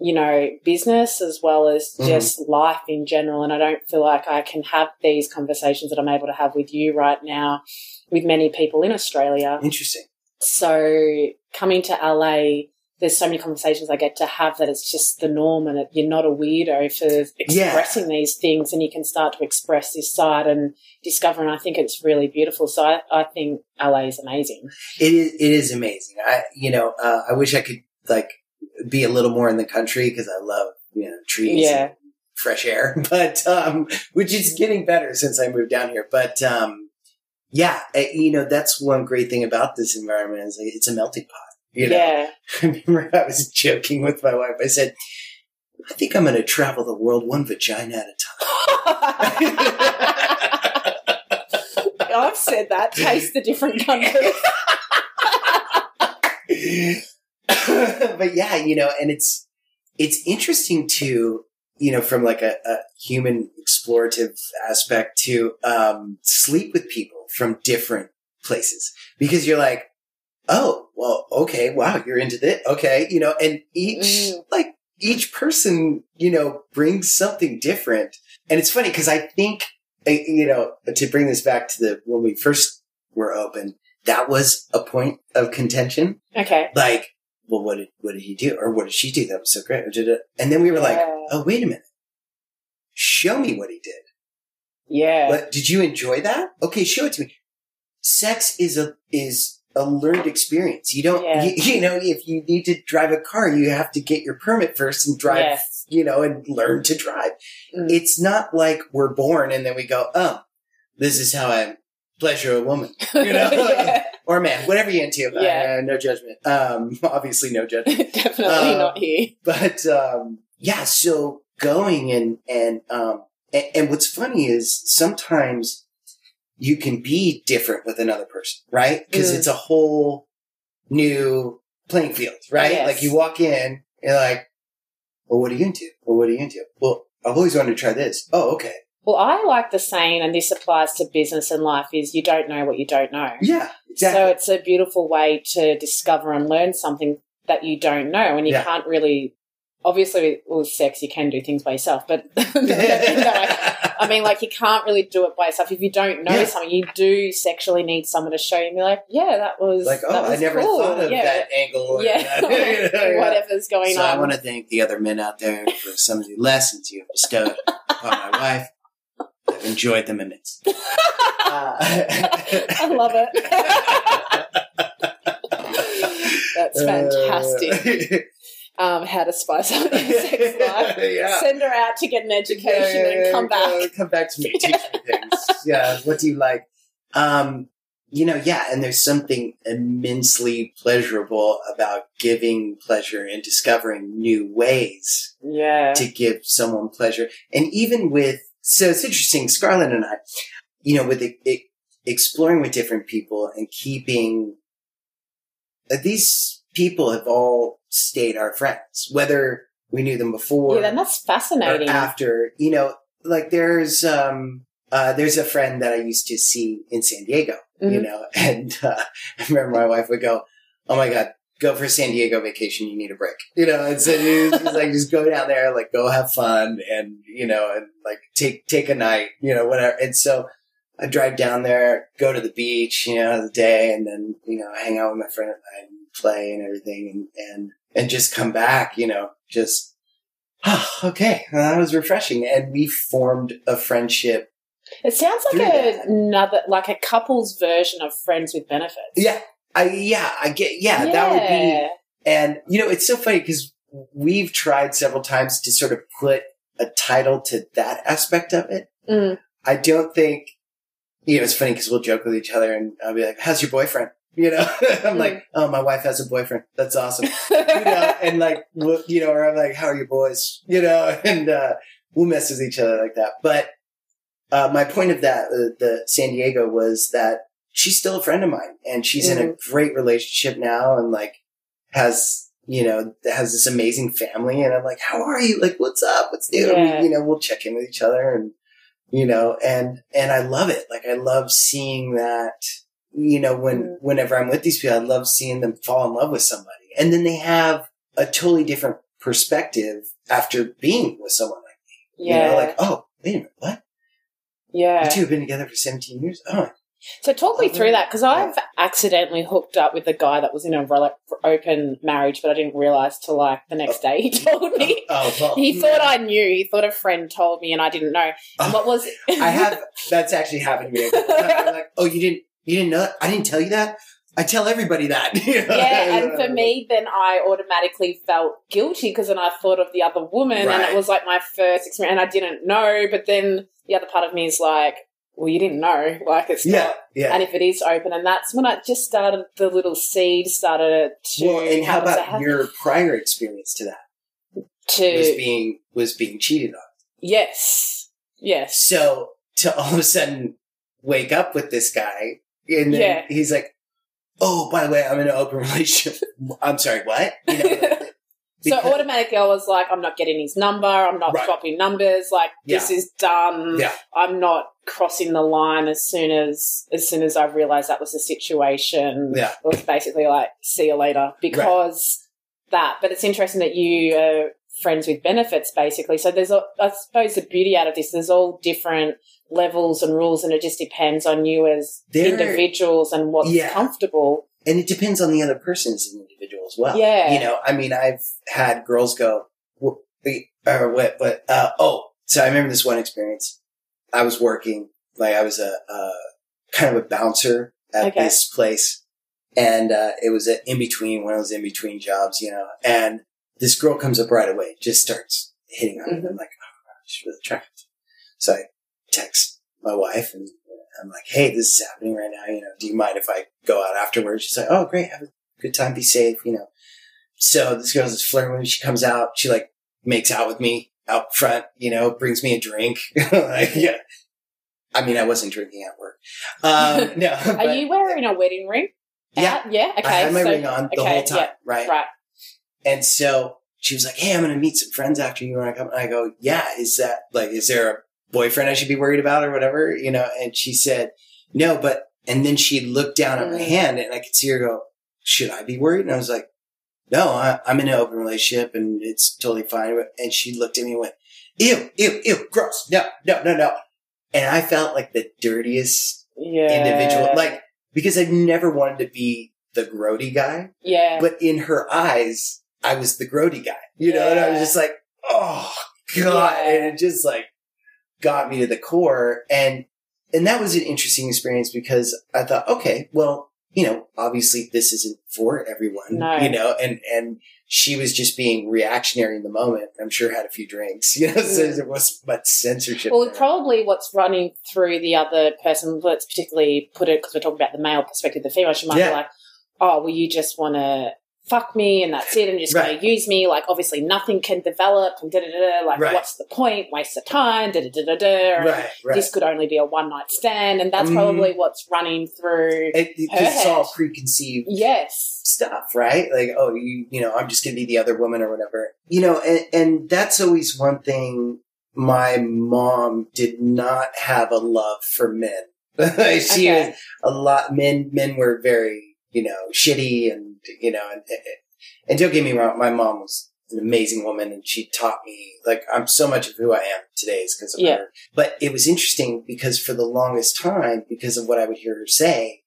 you know, business as well as Mhm. just life in general. And I don't feel like I can have these conversations that I'm able to have with you right now with many people in Australia. Interesting. So coming to LA, there's so many conversations I get to have that it's just the norm and you're not a weirdo for expressing these things and you can start to express this side and discover. And I think it's really beautiful. So I, I think LA is amazing. It is. It is amazing. I, you know, uh, I wish I could like be a little more in the country because I love you know trees, Yeah. and fresh air, but um, which is getting better since I moved down here. But um, yeah, uh, you know, that's one great thing about this environment is like, it's a melting pot. You know, Yeah. I remember I was joking with my wife. I said, "I think I'm going to travel the world one vagina at a time." I've said that. Taste the different countries. but yeah, you know, and it's it's interesting to you know from like a, a human explorative aspect to um, sleep with people from different places because you're like, oh, well, okay, wow, you're into this, okay, you know, and each Mm. like each person, you know, brings something different, and it's funny because I think you know to bring this back to the when we first were open, that was a point of contention okay. like, well, what did what did he do, or what did she do? That was so great. And then we were like, oh, wait a minute, show me what he did. Yeah. But did you enjoy that? Okay, show it to me. Sex is a is a learned experience. You don't, Yeah. you, you know, if you need to drive a car, you have to get your permit first and drive, Yes. you know, and learn to drive. Mm. It's not like we're born and then we go, oh, this is how I pleasure a woman you know? yeah. or a man, whatever you're into. Yeah. Uh, no judgment. Um, obviously no judgment. Definitely Uh, not here. but um, yeah, so going and and um and, and what's funny is sometimes you can be different with another person, right? Because Mm. it's a whole new playing field, right? Yes. Like you walk in, you're like, "Well, what are you into? Well, what are you into? Well, I've always wanted to try this. Oh, okay, Well, I like the saying, and this applies to business and life, is you don't know what you don't know. yeah, exactly. So it's a beautiful way to discover and learn something that you don't know, and you Yeah. can't really. Obviously, with sex, you can do things by yourself, but I mean, like you can't really do it by yourself if you don't know Yeah. something. You do sexually need someone to show you, and be like, "Yeah, that was like, oh, that I never cool. thought of yeah. that angle. or Yeah, that, you know, whatever's going on. I want to thank the other men out there for some of the lessons you have bestowed upon my wife. I've enjoyed them immensely. Uh, I love it. That's fantastic. Um, how to spice up your sex life. yeah. Send her out to get an education Yeah, yeah, and come back. Come back to me. Teach me things. Yeah. What do you like? Um, you know, yeah, and there's something immensely pleasurable about giving pleasure and discovering new ways Yeah. to give someone pleasure. And even with, so it's interesting, Scarlett and I, you know, with it, it, exploring with different people and keeping, uh, these people have all stayed our friends, whether we knew them before Yeah, and that's or fascinating. after, you know, like there's, um, uh, there's a friend that I used to see in San Diego, you Mhm. know, and, uh, I remember my wife would go, Oh my God, go for a San Diego vacation. You need a break, you know, and so he's, he's like, just go down there, like go have fun and, you know, and like take, take a night, you know, whatever. And so I drive down there, go to the beach, you know, the day and then, you know, hang out with my friend at night and play and everything and, and, and just come back, you know, just, oh, okay. Well, that was refreshing. And we formed a friendship. it sounds like a, another, like a couple's version of friends with benefits. Yeah. I, yeah, I get, yeah, that would be, And, you know, it's so funny because we've tried several times to sort of put a title to that aspect of it. Mm. I don't think, you know, it's funny because we'll joke with each other and I'll be like, how's your boyfriend? You know, I'm like, oh, my wife has a boyfriend. That's awesome. you know, and like, we'll, you know, or I'm like, how are your boys? You know, and, uh, we'll mess with each other like that. But uh, my point of that, uh, the San Diego was that she's still a friend of mine and she's in a great relationship now and like has, you know, has this amazing family. And I'm like, how are you? Like, what's up? What's new? Yeah. We, you know, we'll check in with each other and, you know, and, and I love it. Like, I love seeing that, you know, when, whenever I'm with these people, I love seeing them fall in love with somebody. And then they have a totally different perspective after being with someone like me. Yeah. You know, like, oh, wait a minute, what? yeah. You two have been together for 17 years? Oh, So talk me Oh, through uh-huh. that because. I've accidentally hooked up with a guy that was in a rel- open marriage, but I didn't realize till like the next oh. day he told me. oh, well. He thought I knew. He thought a friend told me, and I didn't know. And oh. what was I have, that's actually happened to me. I'm like, oh, you didn't, you didn't know that? I didn't tell you that? I tell everybody that. yeah, and for me, then I automatically felt guilty because then I thought of the other woman, and it was like my first experience, and I didn't know. But then the other part of me is like, well, you didn't know, like it's Yeah, not. yeah. And if it is open, and that's when I just started the little seed started to. well, and how about your prior experience to that? to Was being, was being cheated on. yes, yes, So to all of a sudden wake up with this guy and then Yeah. he's like, oh, by the way, I'm in an open relationship. I'm sorry, what? You know, so automatically, I was like, I'm not getting his number. I'm not Right. swapping numbers. Like this is done. Yeah. I'm not crossing the line as soon as as soon as I realized that was the situation. Yeah. It was basically like, see you later because that. But it's interesting that you are friends with benefits, basically. So there's, a, I suppose, the beauty out of this. There's all different levels and rules, and it just depends on you as There- individuals and what's Yeah. comfortable. and it depends on the other person as an individual as well. Yeah. You know, I mean, I've had girls go, "Wh- or what, but, uh, oh, so I remember this one experience. I was working, like I was a, uh, kind of a bouncer at Okay. this place. And, uh, it was an in between, one of those in between jobs, you know, and this girl comes up right away, just starts hitting on me. Mhm. I'm like, oh, she's really attractive. So I text my wife and I'm like, hey, this is happening right now. You know, do you mind if I go out afterwards? She's like, oh, great. Have a good time. Be safe. You know. So this girl's flirting with me. She comes out. She like makes out with me out front, you know, brings me a drink. like, yeah. I mean, I wasn't drinking at work. Um, no. Are you wearing a wedding ring? Yeah. Yeah. Okay. I had my so- ring on the okay, whole time. yeah, right. Right. And so she was like, Hey, I'm going to meet some friends after you want to come. And I go, yeah, is that like, is there a boyfriend I should be worried about or whatever? You know? And she said, no, but, and then she looked down at my Mm. hand and I could see her go, should I be worried? And I was like, no, I, I'm in an open relationship and it's totally fine. And she looked at me and went, ew, ew, ew, gross. No, no, no, no. And I felt like the dirtiest Yeah. individual, like, because I've never wanted to be the grody guy Yeah. but in her eyes, I was the grody guy, you know, and I was just like, oh god, Yeah. and it just like got me to the core, and and that was an interesting experience because I thought, okay, well, you know, obviously this isn't for everyone, No. you know, and and she was just being reactionary in the moment. I'm sure had a few drinks, you know, so Mm. there was much censorship. well, there. probably what's running through the other person, let's particularly put it because we're talking about the male perspective, the female, she might Yeah. be like, oh, well, you just want to fuck me and that's it and you're just Right. going to use me. Like, obviously, nothing can develop and da da da. Like, Right. what's the point? Waste of time, da da da da da. and right, right. This could only be a one night stand. And that's Mhm. probably what's running through. It, it- her it's all preconceived Yes. stuff, right? Like, oh, you, you know, I'm just going to be the other woman or whatever. You know, and, and that's always one thing my mom did not have a love for men. she Okay. was a lot, men, men were very, you know, shitty and, you know, and, and don't get me wrong, my mom was an amazing woman and she taught me, like, I'm so much of who I am today is because of Yeah. her. But it was interesting because for the longest time, because of what I would hear her say,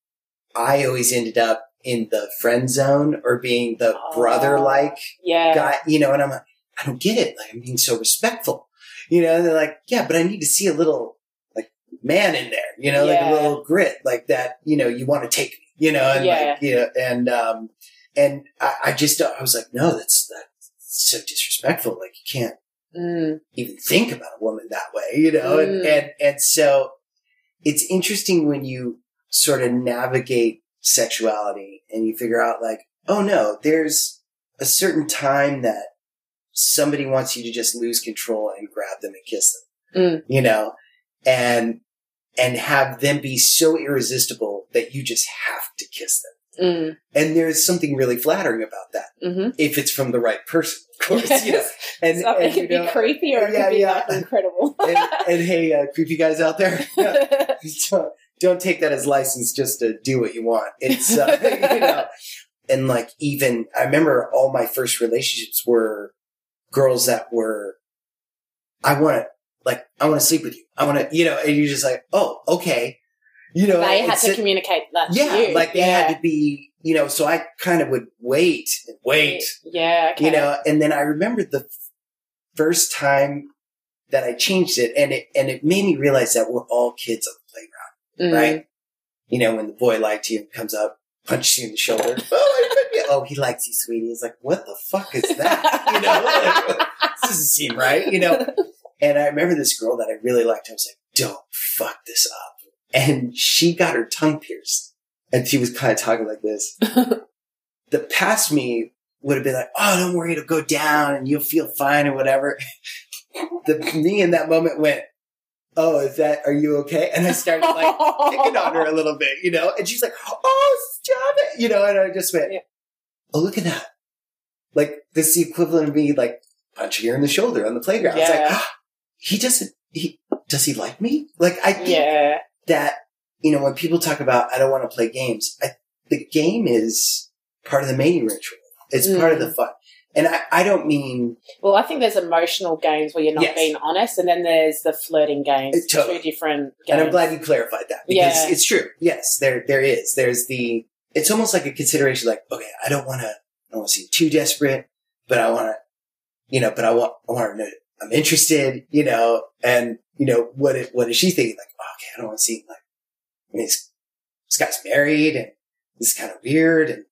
I always ended up in the friend zone or being the Oh. brother like Yeah. guy, you know, and I'm like, I don't get it. Like, I'm being so respectful, you know, and they're like, yeah, but I need to see a little like man in there, you know, like a little grit like that, you know, you want to take you know, and Yeah. like, you know, and, um, and I, I just, I was like, no, that's, that's so disrespectful. Like, you can't Mm. even think about a woman that way, you know? And, Mm. and, and so it's interesting when you sort of navigate sexuality and you figure out like, oh no, there's a certain time that somebody wants you to just lose control and grab them and kiss them, Mm. you know? and and have them be so irresistible that you just have to kiss them. Mm. And there's something really flattering about that Mm-hmm. if it's from the right person, of course. You know, and, so and, it could you be know, creepy or it yeah, could be yeah. like incredible. and, and hey, uh, creepy guys out there, don't, don't take that as license just to do what you want. It's, uh, you know, and like even, I remember all my first relationships were girls that were, I want to, like, I want to sleep with you. I want to, you know, and you're just like, oh, okay. You know, they had to communicate that yeah, like they yeah. had to be, you know, so I kind of would wait and wait. Yeah, okay. you know and then i remember the first time that i changed it and it and it made me realize that we're all kids on the playground Mm. right? You know when the boy liked you comes up punches you in the shoulder oh, oh he likes you sweetie. He's like what the fuck is that? You know like, this doesn't seem right you know? And i remember this girl that i really liked. I was like don't fuck this up and she got her tongue pierced and she was kind of talking like this the past me would have been like, "Oh, don't worry, it'll go down and you'll feel fine or whatever." the me in that moment went, "Oh, is that? Are you okay?" And I started like picking on her a little bit, you know. And she's like, "Oh, stop it," you know. And I just went, Yeah. "Oh, look at that!" Like this is the equivalent of me like punching her in the shoulder on the playground. It's like "Ah, he doesn't. He does he like me? Like I yeah. That you know when people talk about I don't want to play games, I, the game is part of the mating ritual. It's part of Mm. the fun, and I, I don't mean Well, I think there's emotional games where you're not Yes. being honest, and then there's the flirting games. Totally. Two different games. and I'm glad you clarified that because Yeah. it's true. Yes, there there is. There's the. It's almost like a consideration. Like, okay, I don't want to. I don't want to seem too desperate, but I want to. You know, but I want. I want to know. I'm interested. You know, and you know what? It, what is she thinking? Like, oh, okay, I don't want to seem like. I mean, this, this guy's married, and this is kind of weird, and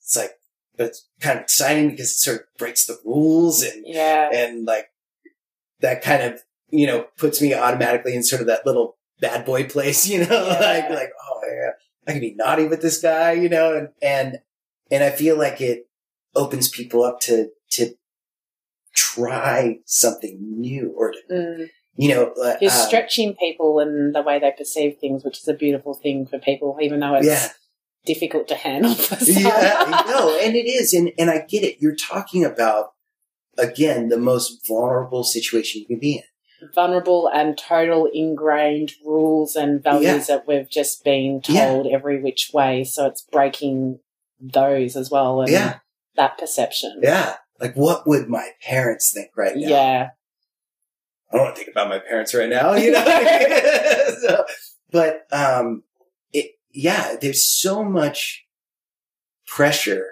it's like, but it's kind of exciting because it sort of breaks the rules, and Yeah. and like that kind of you know puts me automatically in sort of that little bad boy place you know Yeah. like like oh yeah i can be naughty with this guy you know and and and i feel like it opens people up to try something new or to Mm. you know uh, You're um, stretching people and the way they perceive things, which is a beautiful thing for people, even though it's yeah difficult to handle for yeah no and it is and and i get it you're talking about again the most vulnerable situation you can be in vulnerable and total ingrained rules and values that we've just been Yeah. told every which way. So it's breaking those as well and yeah that perception. yeah like what would my parents think right now Yeah. I don't want to think about my parents right now, you know. So, but um, it yeah, there's so much pressure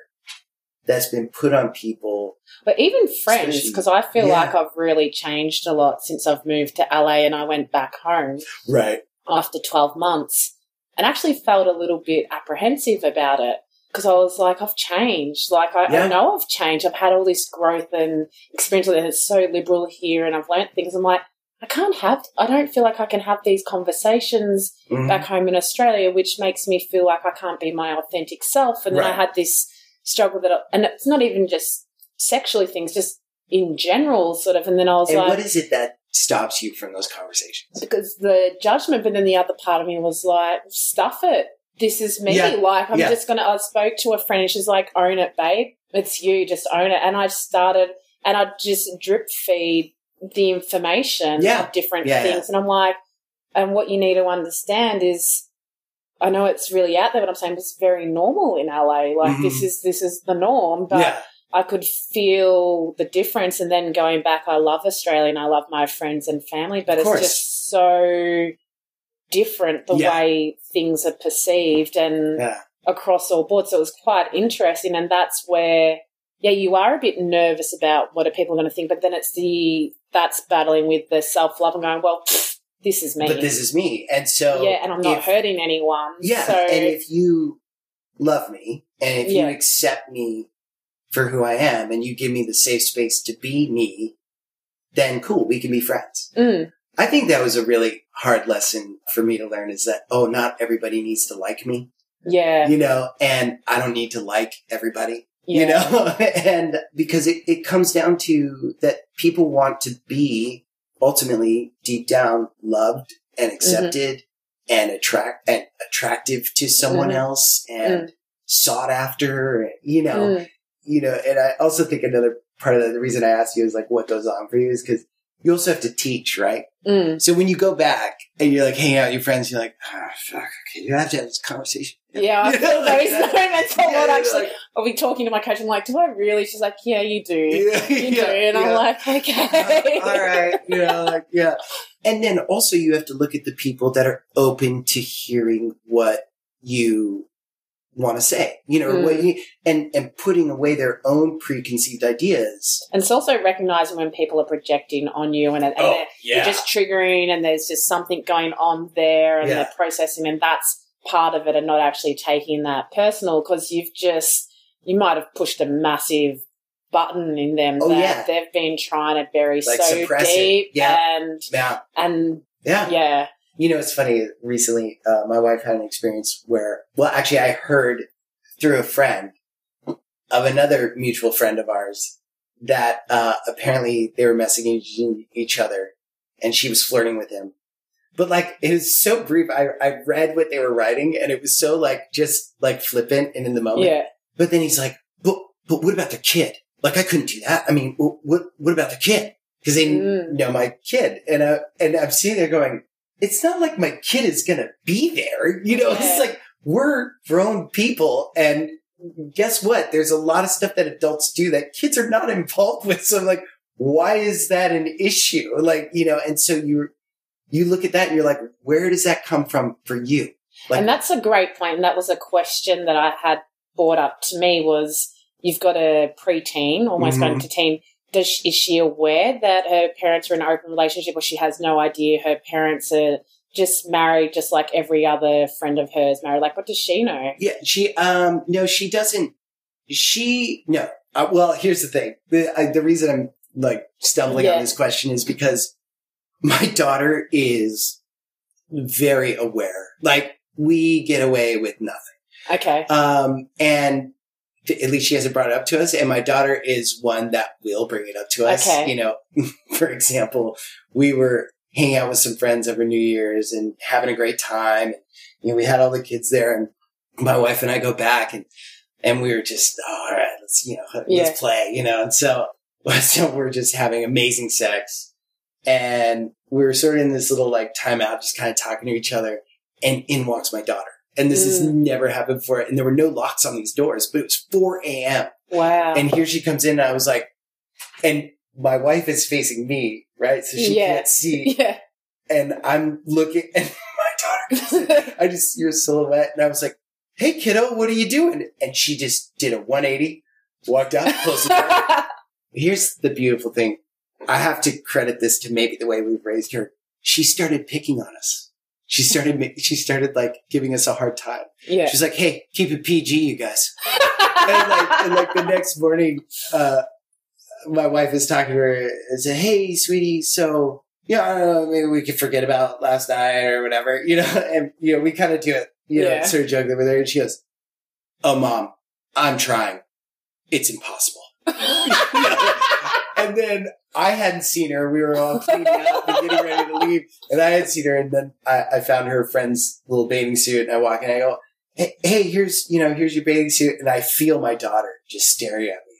that's been put on people. But even friends, because I feel yeah. like I've really changed a lot since I've moved to LA and I went back home Right. after 12 months and actually felt a little bit apprehensive about it because I was like, I've changed. Like, I, Yeah. I know I've changed. I've had all this growth and experience, and it's so liberal here, and I've learnt things. I'm like, I can't have, I don't feel like I can have these conversations Mhm. back home in Australia, which makes me feel like I can't be my authentic self. And then I had this struggle that, I, and it's not even just sexually things, just in general, sort of. And then I was And like, what is it that stops you from those conversations? because the judgment, but then the other part of me was like, stuff it. This is me. Yeah. Like, I'm Yeah. just going to, I spoke to a friend and she's like, own it, babe. It's you. Just own it. And I started, and I just drip feed the information Yeah. of different things. And I'm like, and what you need to understand is, I know it's really out there, but I'm saying it's very normal in LA. Like Mhm. this is this is the norm. But. I could feel the difference. And then going back, I love Australia and I love my friends and family, but it's just so different the Yeah. way things are perceived and Yeah. across all boards. So it was quite interesting. And that's where, yeah, you are a bit nervous about what are people going to think, but then it's the, that's battling with the self love and going, well, this is me. But this is me, and so yeah, and I'm not if- hurting anyone. Yeah, So, and if you love me, and if Yeah. you accept me for who I am, and you give me the safe space to be me, then cool, we can be friends. Mm, I think that was a really hard lesson for me to learn is that, oh, not everybody needs to like me, yeah. you know, and I don't need to like everybody, yeah. you know, and because it, it comes down to that people want to be ultimately deep down loved and accepted and attract and attractive to someone Mhm. else and sought after, you know, Mm. you know, and I also think another part of the, the reason I asked you is like what goes on for you is because you also have to teach, right? Mm. So when you go back and you're like hanging out with your friends, you're like, ah, fuck, okay, you have to have this conversation. Yeah, I feel those moments a lot Yeah, actually. like, I'll be talking to my coach. I'm like, do I really? She's like, yeah, you do. yeah, You yeah, do. And I'm like, okay. all right, you know, like, yeah. And then also you have to look at the people that are open to hearing what you want to say, you know, Mm. what you, and, and putting away their own preconceived ideas. And it's also recognizing when people are projecting on you and, and Oh, they're, you're just triggering and there's just something going on there and Yeah. they're processing and that's part of it and not actually taking that personal because you've just, you might have pushed a massive button in them Oh, that yeah. they've been trying to bury Like so suppress it. deep Yeah. and, yeah. and Yeah. yeah. You know, it's funny. Recently, uh, my wife had an experience where, well, actually, I heard through a friend of another mutual friend of ours that uh, apparently they were messaging each other, and she was flirting with him. But like, it was so brief. I I read what they were writing, and it was so like just like flippant and in the moment. Yeah. But then he's like, but but what about the kid? Like, I couldn't do that. I mean, what what about the kid? Because they Mm. know my kid, and uh, and I'm sitting there going, it's not like my kid is gonna be there. You know, it's like we're grown people, and guess what? There's a lot of stuff that adults do that kids are not involved with. So I'm like, why is that an issue? Like, you know, and so you you look at that and you're like, where does that come from for you? Like- and that's a great point. And that was a question that I had brought up to me was you've got a preteen, almost Mhm. going to teen. Does she, is she aware that her parents are in an open relationship or she has no idea her parents are just married just like every other friend of hers married? Like, what does she know? Yeah, she um no, she doesn't. She no. Uh, well, here's the thing. The I, the reason I'm like stumbling Yeah. on this question is because my daughter is very aware. Like we get away with nothing. Okay. Um, and at least she hasn't brought it up to us. And my daughter is one that will bring it up to us. Okay. You know, for example, we were hanging out with some friends over New Year's and having a great time. You know, we had all the kids there and my wife and I go back and, and we were just, oh, all right, let's, you know, Yeah. let's play, you know, and so, so we're just having amazing sex and we were sort of in this little like timeout, just kind of talking to each other and in walks my daughter. And this has Mm. never happened before. And there were no locks on these doors, but it was 4 a.m. Wow. And here she comes in and I was like, and my wife is facing me, right? So she Yeah. can't see. yeah. And I'm looking and my daughter comes in. I just see her silhouette and I was like, Hey kiddo, what are you doing? And she just did a 180, walked out, closed the door. Here's the beautiful thing. I have to credit this to maybe the way we've raised her. She started picking on us. She started, ma- she started like giving us a hard time. yeah. She's like, Hey, keep it PG, you guys. And like, and like the next morning, uh, my wife is talking to her and said, Hey, sweetie, so, yeah, I don't know, maybe we could forget about last night or whatever, you know, and, you know, we kind of do it, you know, Yeah. sort of joking with her. And she goes, Oh, mom, I'm trying. It's impossible. And then I hadn't seen her. We were all cleaning up and getting ready to leave. And I had seen her. And then I, I found her friend's little bathing suit. And I walk in and I go, hey, hey, here's, you know, here's your bathing suit. And I feel my daughter just staring at me.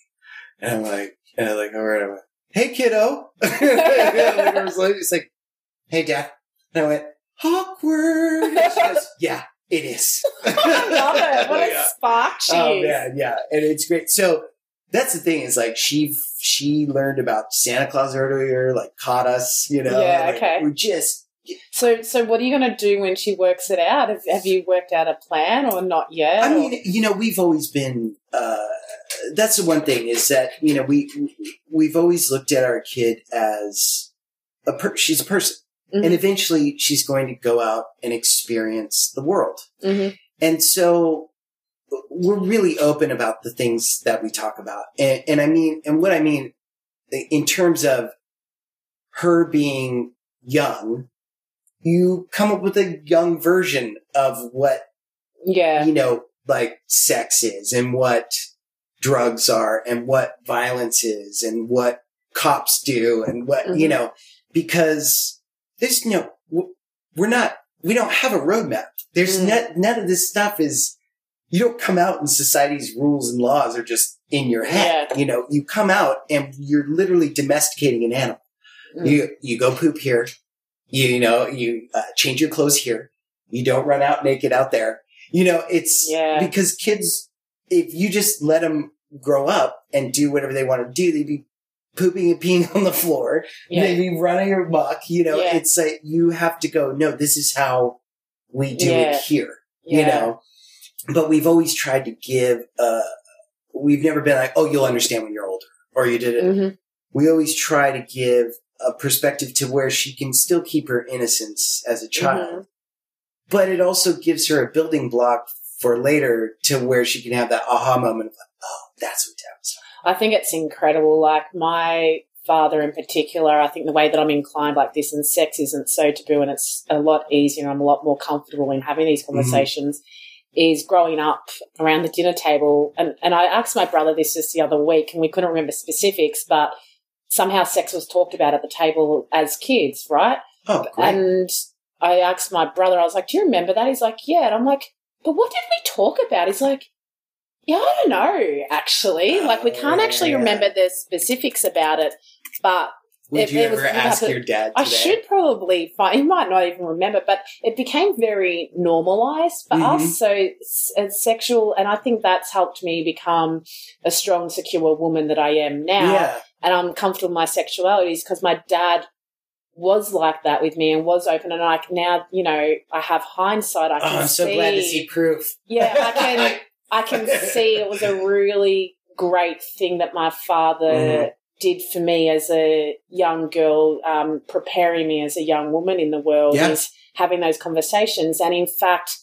And I'm like, and I'm like, all right. I went, hey, kiddo. like, I was like, she's like, hey, dad. And I went, awkward. And she goes, yeah, it is. I love it. What a Yeah. spark she Oh man, yeah, and it's great. So that's the thing is like she she learned about Santa Claus earlier, like caught us, you know. Yeah, like, okay. We're just So, so what are you going to do when she works it out? Have, have you worked out a plan or not yet? I mean, you know, we've always been. uh That's the one thing is that you know we we've always looked at our kid as a per- she's a person, Mhm. and eventually she's going to go out and experience the world. Mhm. And so we're really open about the things that we talk about. And, and I mean, and what I mean in terms of her being young, you come up with a young version of what, yeah, you know, like sex is and what drugs are and what violence is and what cops do and what, you Mhm. know, because there's no, w- we're not, we don't have a roadmap. There's Mm. not, none of this stuff is, you don't come out and society's rules and laws are just in your head. You know, you come out and you're literally domesticating an animal. Mm. You, you go poop here. You, you know, you uh, change your clothes here. You don't run out naked out there. You know, it's Yeah. because kids, if you just let them grow up and do whatever they want to do, they'd be pooping and peeing on the floor. Yeah. They'd be running amok. You know, Yeah. it's like you have to go, no, this is how we do Yeah. it here. Yeah. You know, but we've always tried to give, uh, we've never been like, oh, you'll understand when you're older or you did it. hmm We always try to give a perspective to where she can still keep her innocence as a child, Mm-hmm. but it also gives her a building block for later to where she can have that aha moment of like, oh, that's what was I think it's incredible. Like my father in particular, I think the way that I'm inclined like this and sex isn't so taboo and it's a lot easier. I'm a lot more comfortable in having these conversations is growing up around the dinner table. And, and I asked my brother this just the other week and we couldn't remember specifics, but somehow sex was talked about at the table as kids, right? Oh, great. And I asked my brother, I was like, Do you remember that? He's like, Yeah. And I'm like, But what did we talk about? He's like, Yeah, I don't know, actually. Like, we can't actually oh, remember the specifics about it. But Would if you was ever ask your dad? I should probably find, he might not even remember, but it became very normalized for Mhm. us. So it's sexual, and I think that's helped me become a strong, secure woman that I am now Yeah. and I'm comfortable with my sexualities because my dad was like that with me and was open and I now you know I have hindsight I Oh, can I'm so see glad to see proof. yeah I can I can see it was a really great thing that my father Mhm. Did for me as a young girl um, preparing me as a young woman in the world Yeah. is having those conversations and in fact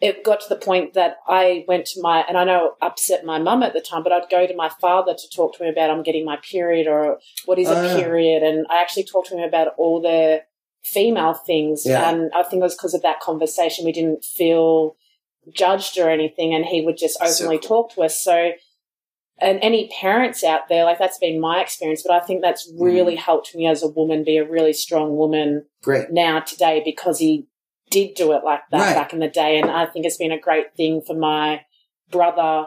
it got to the point that I went to my, and I know it upset my mum at the time, but I'd go to my father to talk to him about I'm getting my period or what is a Ah. period. And I actually talked to him about all the female things. Yeah. And I think it was because of that conversation. We didn't feel judged or anything. And he would just So openly cool. talk to us. So, and any parents out there, like that's been my experience, but I think that's Mm-hmm. really helped me as a woman be a really strong woman Great. now today because he did do it like that Right. back in the day. And I think it's been a great thing for my brother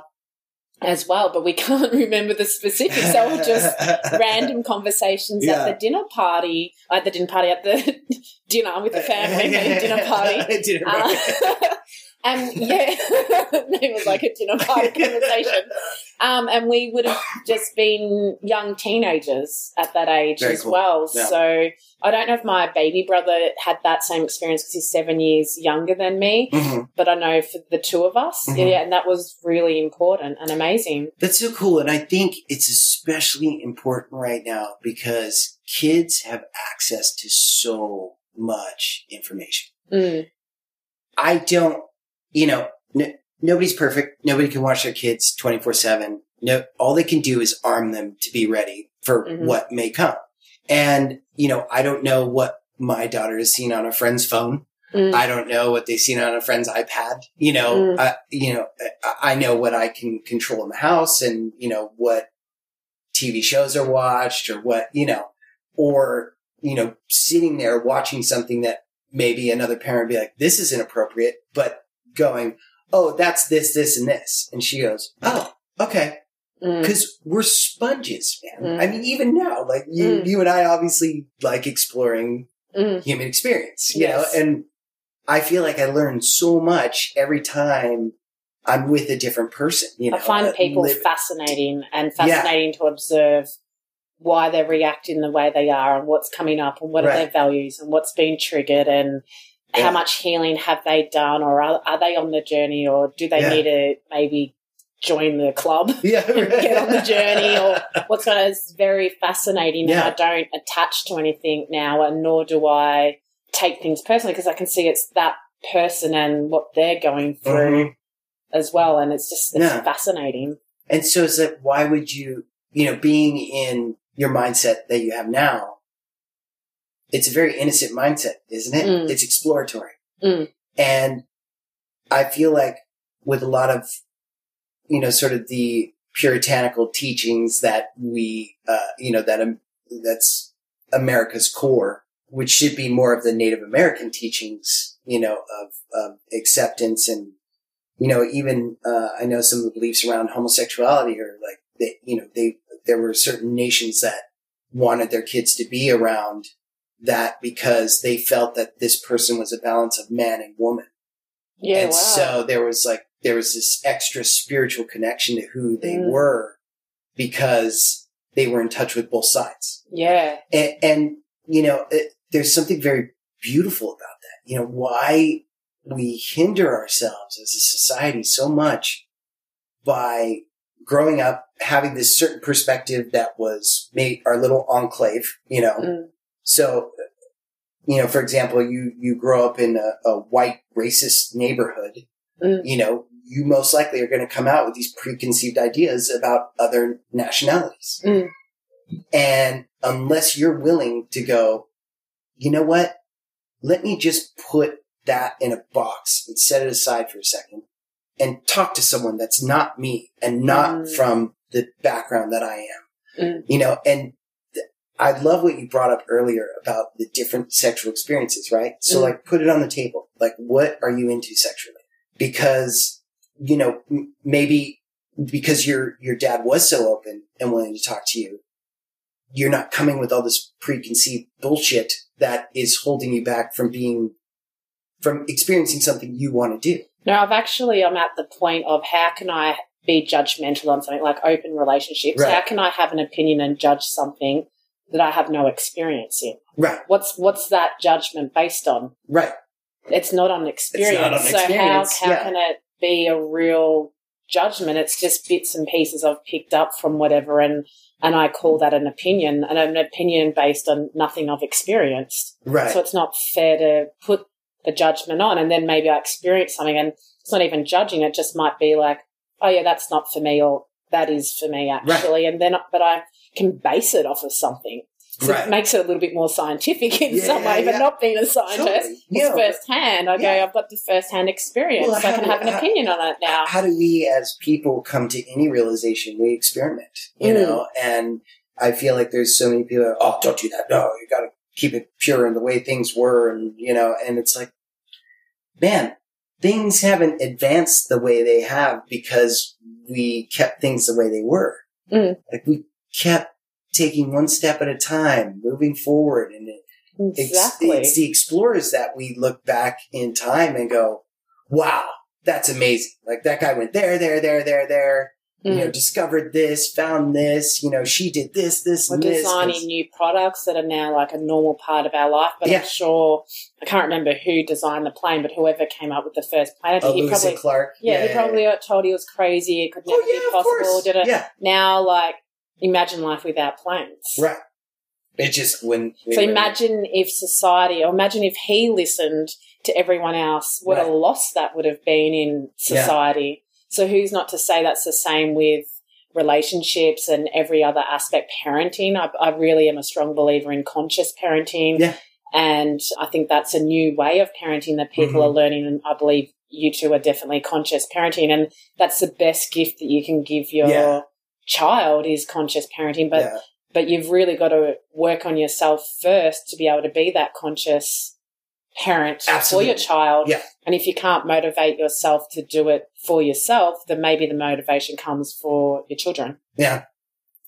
as well. But we can't remember the specifics. So we're just random conversations Yeah. at the dinner party, at the dinner party, at the dinner with the family, dinner party. dinner party. Uh, and yeah, it was like a dinner party conversation. Um, and we would have just been young teenagers at that age Very as cool. well. Yeah. So I don't know if my baby brother had that same experience because he's seven years younger than me, Mhm. but I know for the two of us, Mhm. yeah, and that was really important and amazing. That's so cool. And I think it's especially important right now because kids have access to so much information. Mm, I don't, you know, n- nobody's perfect. Nobody can watch their kids 24 seven. No, all they can do is arm them to be ready for Mhm. what may come. And, you know, I don't know what my daughter has seen on a friend's phone. mm, I don't know what they've seen on a friend's iPad. You know, Mm. I, you know, I- I know what I can control in the house and, you know, what TV shows are watched or what, you know, or, you know, sitting there watching something that maybe another parent would be like, this is inappropriate, but going, oh, that's this, this, and this. And she goes, oh, okay. mm, Cause we're sponges, man. Mm. I mean, even now, like you, Mm. you and I obviously like exploring mm, human experience, you Yes. know, and I feel like I learn so much every time I'm with a different person, you know. I find uh, people fascinating and fascinating to observe why they react in the way they are and what's coming up and what are their values and what's been triggered and Yeah. how much healing have they done or are, are they on the journey or do they Yeah. need to maybe join the club yeah, get on the journey or what's going on. It's very fascinating Yeah. and I don't attach to anything now and nor do I take things personally because I can see it's that person and what they're going through Mhm. as well and it's just it's Yeah. fascinating. And so is like, why would you, you know, being in your mindset that you have now, it's a very innocent mindset, isn't it? Mm. It's exploratory. Mm. And I feel like with a lot of, you know, sort of the puritanical teachings that we, uh, you know, that, um, that's America's core which should be more of the Native American teachings, you know, of, of acceptance and, you know, even, uh, I know some of the beliefs around homosexuality are like, that, you know, they, there were certain nations that wanted their kids to be around that because they felt that this person was a balance of man and woman. Yeah, and wow. so there was like, there was this extra spiritual connection to who they Mm. were because they were in touch with both sides. yeah. And, and you know, it, there's something very beautiful about that. You know, why we hinder ourselves as a society so much by growing up having this certain perspective that was made our little enclave, you know. Mm. So, you know, for example, you, you grow up in a, a white racist neighborhood, Mm. you know, you most likely are going to come out with these preconceived ideas about other nationalities. Mm. And unless you're willing to go, you know what? Let me just put that in a box and set it aside for a second and talk to someone that's not me and not Mm. from the background that I am. Mm. You know, and I love what you brought up earlier about the different sexual experiences, right? So Mm. like put it on the table. Like what are you into sexually? Because, you know, m- maybe because your, your dad was so open and willing to talk to you, you're not coming with all this preconceived bullshit that is holding you back from being, from experiencing something you want to do. No, I've actually, I'm at the point of how can I be judgmental on something like open relationships? Right. How can I have an opinion and judge something that I have no experience in? Right. What's what's that judgment based on? Right. It's not on experience. on so experience, how how yeah. can it be a real judgment? It's just bits and pieces I've picked up from whatever, and and I call that an opinion, and an opinion based on nothing I've experienced. Right. So it's not fair to put the judgment on, and then maybe I experience something, and it's not even judging. It just might be like, oh yeah, that's not for me, or that is for me actually, and then but I can base it off of something. So Right. it makes it a little bit more scientific in Yeah, some way, yeah. but not being a scientist. Totally. It's firsthand. I go, Yeah. I've got the first-hand experience. Well, so I can do- have an how- opinion on it now. how do we as people come to any realization? We experiment, you Mm. know, and I feel like there's so many people, that, oh, don't do that. No, you got to keep it pure in the way things were. And, you know, and it's like, man, things haven't advanced the way they have because we kept things the way they were. Mm. Like we kept taking one step at a time, moving forward. And it, it's, Exactly. it's the explorers that we look back in time and go, wow, that's amazing. Like that guy went there, there, there, there, there, you know, Mm. discovered this, found this, you know, she did this, this, We're and this. designing new products that are now like a normal part of our life. But Yeah. I'm sure I can't remember who designed the plane, but whoever came up with the first plane, I Oh, he Lewis probably Clark. yeah, he probably told he was crazy. It could never Oh, yeah, be possible. Did it Yeah, now? Like imagine life without planes. right. It just when So imagine if society, or imagine if he listened to everyone else, what a loss that would have been in Yeah. society. So who's not to say that's the same with relationships and every other aspect parenting? I, I really am a strong believer in conscious parenting. Yeah. And I think that's a new way of parenting that people Mhm. are learning. And I believe you two are definitely conscious parenting. And that's the best gift that you can give your Yeah. Child is conscious parenting. But yeah. but you've really got to work on yourself first to be able to be that conscious parent Absolutely. for your child. Yeah. And if you can't motivate yourself to do it for yourself, then maybe the motivation comes for your children. yeah.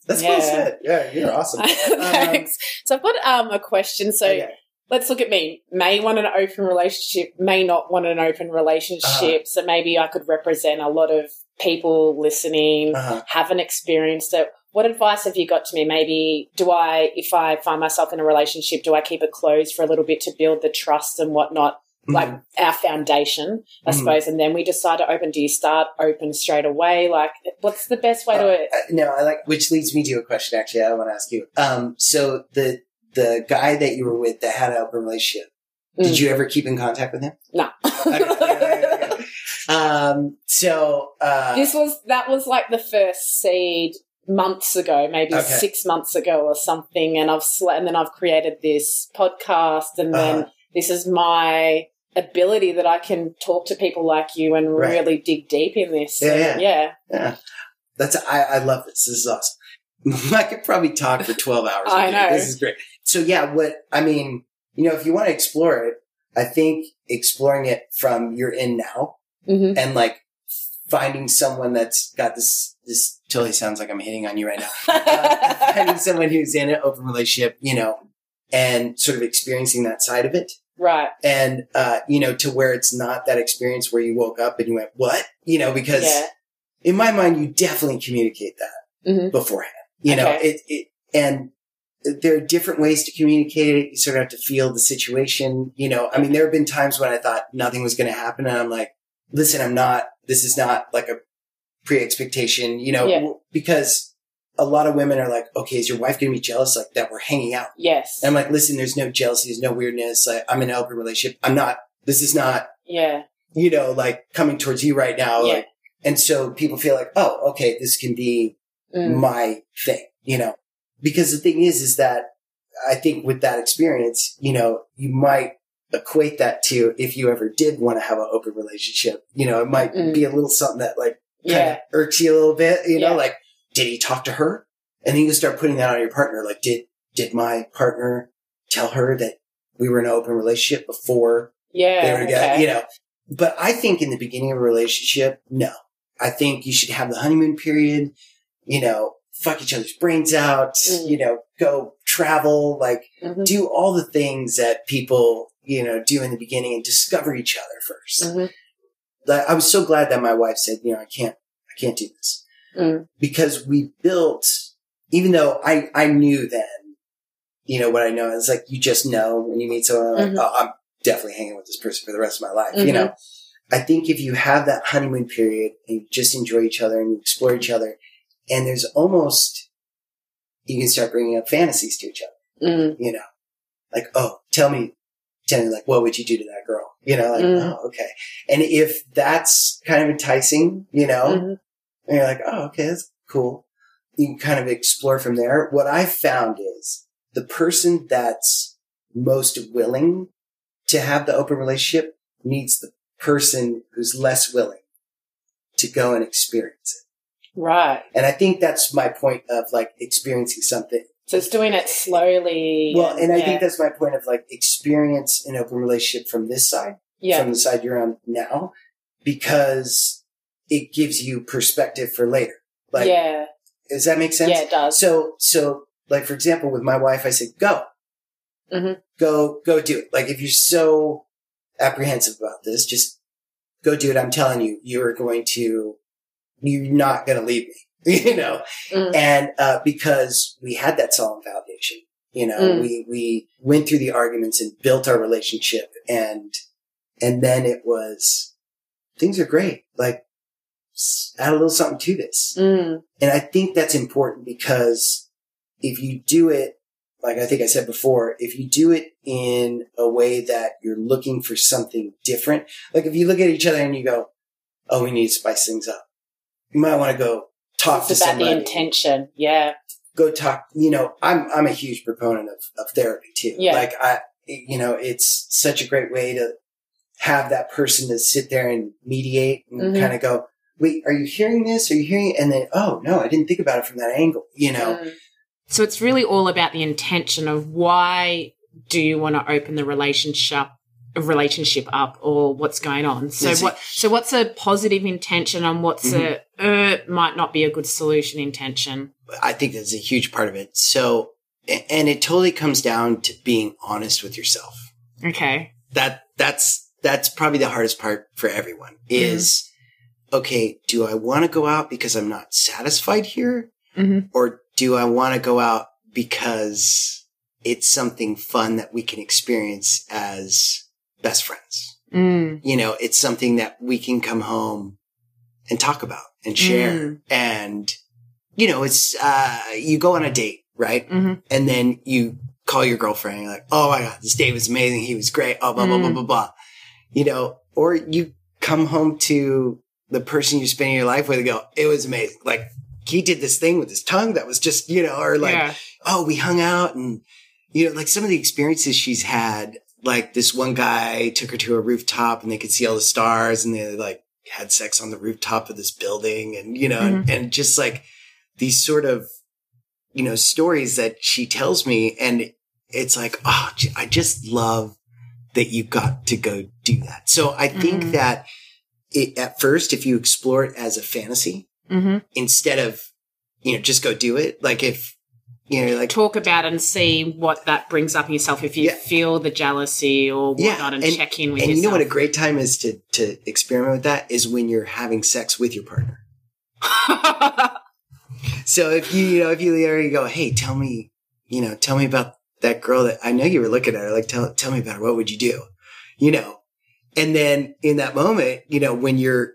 That's Yeah. well said. Yeah, you're awesome. Thanks. so I've got um, a question. So Okay. let's look at me. May want an open relationship, may not want an open relationship. Uh-huh. So maybe I could represent a lot of people listening Uh-huh. haven't experienced it. What advice have you got to me? Maybe do I, if I find myself in a relationship, do I keep it closed for a little bit to build the trust and whatnot, like Mhm. our foundation, I Mhm. suppose, and then we decide to open? Do you start open straight away? Like, what's the best way to? Uh, no, I like, which leads me to a question. Actually, I want to ask you. Um, so the the guy that you were with that had an open relationship, did Mm. you ever keep in contact with him? no. Okay. Um, so uh, this was that was like the first seed months ago, maybe Okay. six months ago or something, and I've sl- and then I've created this podcast, and then Uh-huh. this is my ability that I can talk to people like you and Right. really dig deep in this. Yeah, And yeah. yeah. yeah, that's I, I love this. This is awesome. I could probably talk for twelve hours. I know. this is great. So yeah, what I mean, you know, if you want to explore it, I think exploring it from your in now hmm and like finding someone that's got this, this totally sounds like I'm hitting on you right now. Uh, finding someone who's in an open relationship, you know, and sort of experiencing that side of it. right. And, uh, you know, to where it's not that experience where you woke up and you went, what? You know, because Yeah. in my mind, you definitely communicate that hmm beforehand. You know, Okay. it, it, and there are different ways to communicate it. You sort of have to feel the situation. You know, I mean, there have been times when I thought nothing was going to happen and I'm like, listen, I'm not, this is not like a pre-expectation, you know, Yeah. because a lot of women are like, okay, is your wife going to be jealous like that we're hanging out? Yes. And I'm like, listen, there's no jealousy. There's no weirdness. Like, I'm in an open relationship. I'm not, this is not, yeah. you know, like coming towards you right now. Yeah. Like, and so people feel like, oh, okay, this can be Mm. my thing, you know, because the thing is, is that I think with that experience, you know, you might equate that to if you ever did want to have an open relationship, you know, it might Mm. be a little something that like kind Yeah. of irks you a little bit, you know, Yeah. like, did he talk to her? And then you start putting that on your partner. Like, did, did my partner tell her that we were in an open relationship before Yeah. they were together, okay. you know. But I think in the beginning of a relationship, no. I think you should have the honeymoon period, you know, fuck each other's brains out, Mm. you know, go travel, like Mhm. do all the things that people, you know, do in the beginning and discover each other 1st Mhm. I was so glad that my wife said, you know, I can't, I can't do this Mm. because we built, even though I, I knew then, you know, what I know is like, you just know when you meet someone, like, Mhm. oh, I'm definitely hanging with this person for the rest of my life, you know? I think if you have that honeymoon period and you just enjoy each other and you explore each other and there's almost, you can start bringing up fantasies to each other, Mm. you know, like, oh, tell me, tell me like, what would you do to that girl? You know, like, Mm. oh, okay. And if that's kind of enticing, you know, Mhm. and you're like, oh, okay, that's cool. You can kind of explore from there. What I've found is the person that's most willing to have the open relationship needs the person who's less willing to go and experience it. Right. And I think that's my point of like experiencing something. So it's doing it slowly. Well, and I yeah. think that's my point of like experience an open relationship from this side, yeah. from the side you're on now, because it gives you perspective for later. Like, yeah. does that make sense? Yeah, it does. So, so like for example, with my wife, I said, go, Mhm. go, go do it. Like if you're so apprehensive about this, just go do it. I'm telling you, you are going to, you're not going to leave me, you know? Mm. And, uh, because we had that solid foundation, you know, Mm. we, we went through the arguments and built our relationship and, and then it was, things are great. Like add a little something to this. Mm. And I think that's important because if you do it, like I think I said before, if you do it in a way that you're looking for something different, like if you look at each other and you go, Oh, we need to spice things up. You might want to go talk It's to about somebody. the intention. Yeah. Go talk, you know, I'm, I'm a huge proponent of, of therapy too. Yeah. Like I, you know, it's such a great way to have that person to sit there and mediate and Mhm. kind of go, wait, are you hearing this? Are you hearing it? And then, oh no, I didn't think about it from that angle, you know? Mm. So it's really all about the intention of why do you want to open the relationship relationship up or what's going on. So what so what's a positive intention and what's Mhm. a uh, might not be a good solution intention. I think that's a huge part of it. So, and it totally comes down to being honest with yourself. Okay. That, that's, that's probably the hardest part for everyone is, okay, do I want to go out because I'm not satisfied here? Mhm. Or do I want to go out because it's something fun that we can experience as best friends? Mm. You know, it's something that we can come home and talk about and share. Mm. And, you know, it's, uh, you go on a date, right? Mhm. And then you call your girlfriend and you're like, oh my God, this date was amazing. He was great. Oh, blah, blah, blah, Mm. blah, blah. You know, or you come home to the person you're spending your life with and go, it was amazing. Like, he did this thing with his tongue that was just, you know, or like, yeah. oh, we hung out and, you know, like some of the experiences she's had, like this one guy took her to a rooftop and they could see all the stars and they like had sex on the rooftop of this building and, you know, and, and just like these sort of, you know, stories that she tells me. And it's like, oh, I just love that you got to go do that. So I think Mhm. that it, at first, if you explore it as a fantasy Mm-hmm. instead of, you know, just go do it. Like if, you know, like, Talk about and see what that brings up in yourself. If you Yeah. feel the jealousy or Yeah, whatnot, and, and- check in with and you know what a great time is to, to experiment with that is when you're having sex with your partner. So if you, you know, if you already go, hey, tell me, you know, tell me about that girl that I know you were looking at her. Like, tell, tell me about her. What would you do? You know, and then in that moment, you know, when you're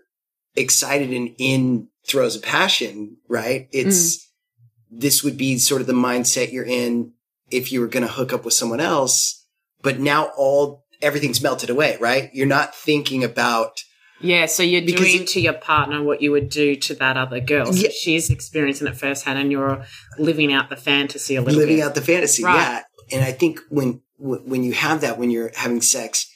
excited and in throes of passion, right? It's, mm. This would be sort of the mindset you're in if you were going to hook up with someone else, but now all, everything's melted away, right? You're not thinking about, yeah, so you're Because doing to your partner what you would do to that other girl. So Yeah. she's experiencing it firsthand, and you're living out the fantasy a little living bit. out the fantasy. Right. Yeah. And I think when, when you have that, when you're having sex,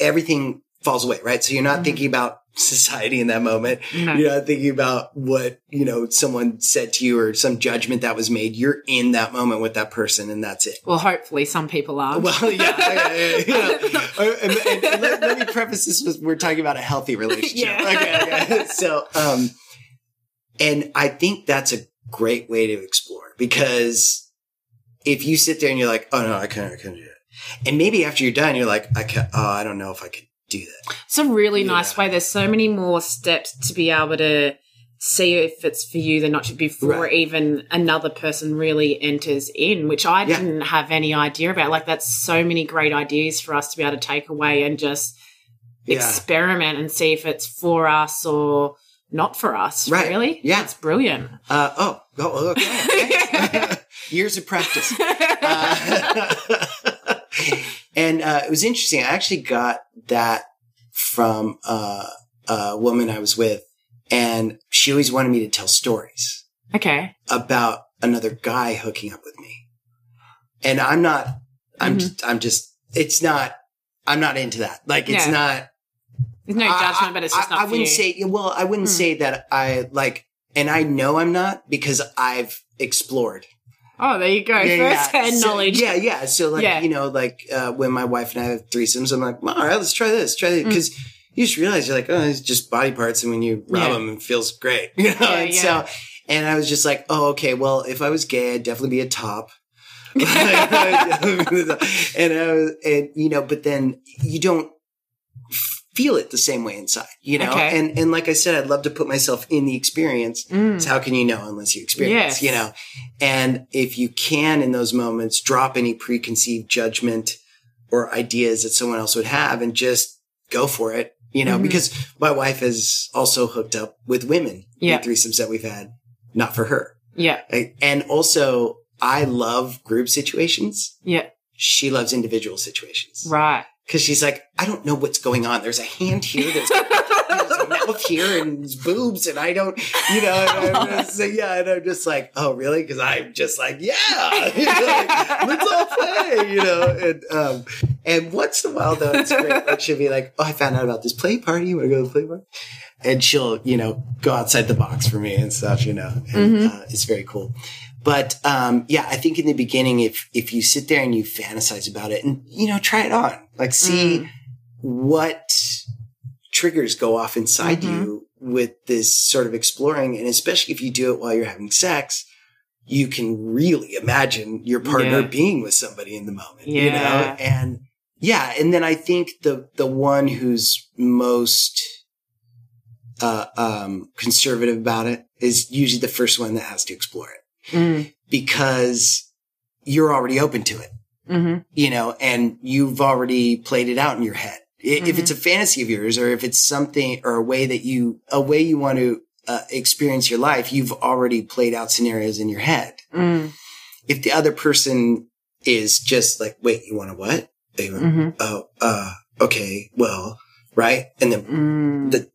everything falls away, right? So you're not Mhm. thinking about society in that moment. No. You're not thinking about what, you know, someone said to you or some judgment that was made. You're in that moment with that person and that's it. Well, hopefully, some people are. Well, yeah, yeah, yeah, yeah. You know, uh, and, and- and let, let me preface this with we're talking about a healthy relationship. Yeah. Okay, okay. So, um, and I think that's a great way to explore because if you sit there and you're like, oh no, I can't, I can't do it. And maybe after you're done, you're like, I can't, oh, I don't know if I could do that. It's a really Yeah. nice way. There's so many more steps to be able to see if it's for you than not to before Right. even another person really enters in, which I Yeah. didn't have any idea about. Like that's so many great ideas for us to be able to take away and just Yeah. experiment and see if it's for us or not for us. Right. Really? Yeah. It's brilliant. Uh, oh, oh, okay. Years of practice. Uh, and uh, it was interesting. I actually got that from uh, a woman I was with, and she always wanted me to tell stories okay. about another guy hooking up with me. And I'm not. I'm. Mhm. Just, I'm just. It's not. I'm not into that. Like it's not. There's no I- judgment, but it's just I, not I wouldn't you. say. Well, I wouldn't Hmm. say that I like. And I know I'm not because I've explored. Oh, there you go. First hand So, knowledge. Yeah, yeah. So like, Yeah. you know, like uh, when my wife and I have threesomes, I'm like, all right, let's try this, try this. Mm. Cause you just realize you're like, oh, it's just body parts. And when you rub Yeah. them, it feels great. You know? Yeah, and yeah. so, and I was just like, oh, okay, well, if I was gay, I'd definitely be a top. and I was, and you know, but then you don't feel it the same way inside, you know? Okay. And, and like I said, I'd love to put myself in the experience. Mm. So how can you know unless you experience, Yes. you know? And if you can in those moments drop any preconceived judgment or ideas that someone else would have and just go for it, you know, Mhm. because my wife is also hooked up with women Yeah. in threesomes that we've had, not for her. Yeah. And also I love group situations. Yeah. She loves individual situations Right. Because she's like, I don't know what's going on. There's a hand here. There's, there's a mouth here and boobs and I don't, you know, and I'm just, yeah. And I'm just like, oh, really? Cause I'm just like, yeah, like, let's all play, you know? And, um, and once in a while though, it's great. Like she'll be like, oh, I found out about this play party. You want to go to the play party? And she'll, you know, go outside the box for me and stuff, you know, and Mhm. uh, it's very cool. But um, yeah, I think in the beginning, if if you sit there and you fantasize about it, and you know, try it on, like see Mm. what triggers go off inside Mhm. you with this sort of exploring, and especially if you do it while you're having sex, you can really imagine your partner Yeah. being with somebody in the moment, you know, and yeah, and then I think the the one who's most uh, um, conservative about it is usually the first one that has to explore it Mm. because you're already open to it, Mm-hmm. you know, and you've already played it out in your head. If Mhm. it's a fantasy of yours or if it's something or a way that you, a way you want to uh, experience your life, you've already played out scenarios in your head. Mm. If the other person is just like, wait, you want to what? They Mm-hmm. oh, uh, okay, well, right. And then Mm. the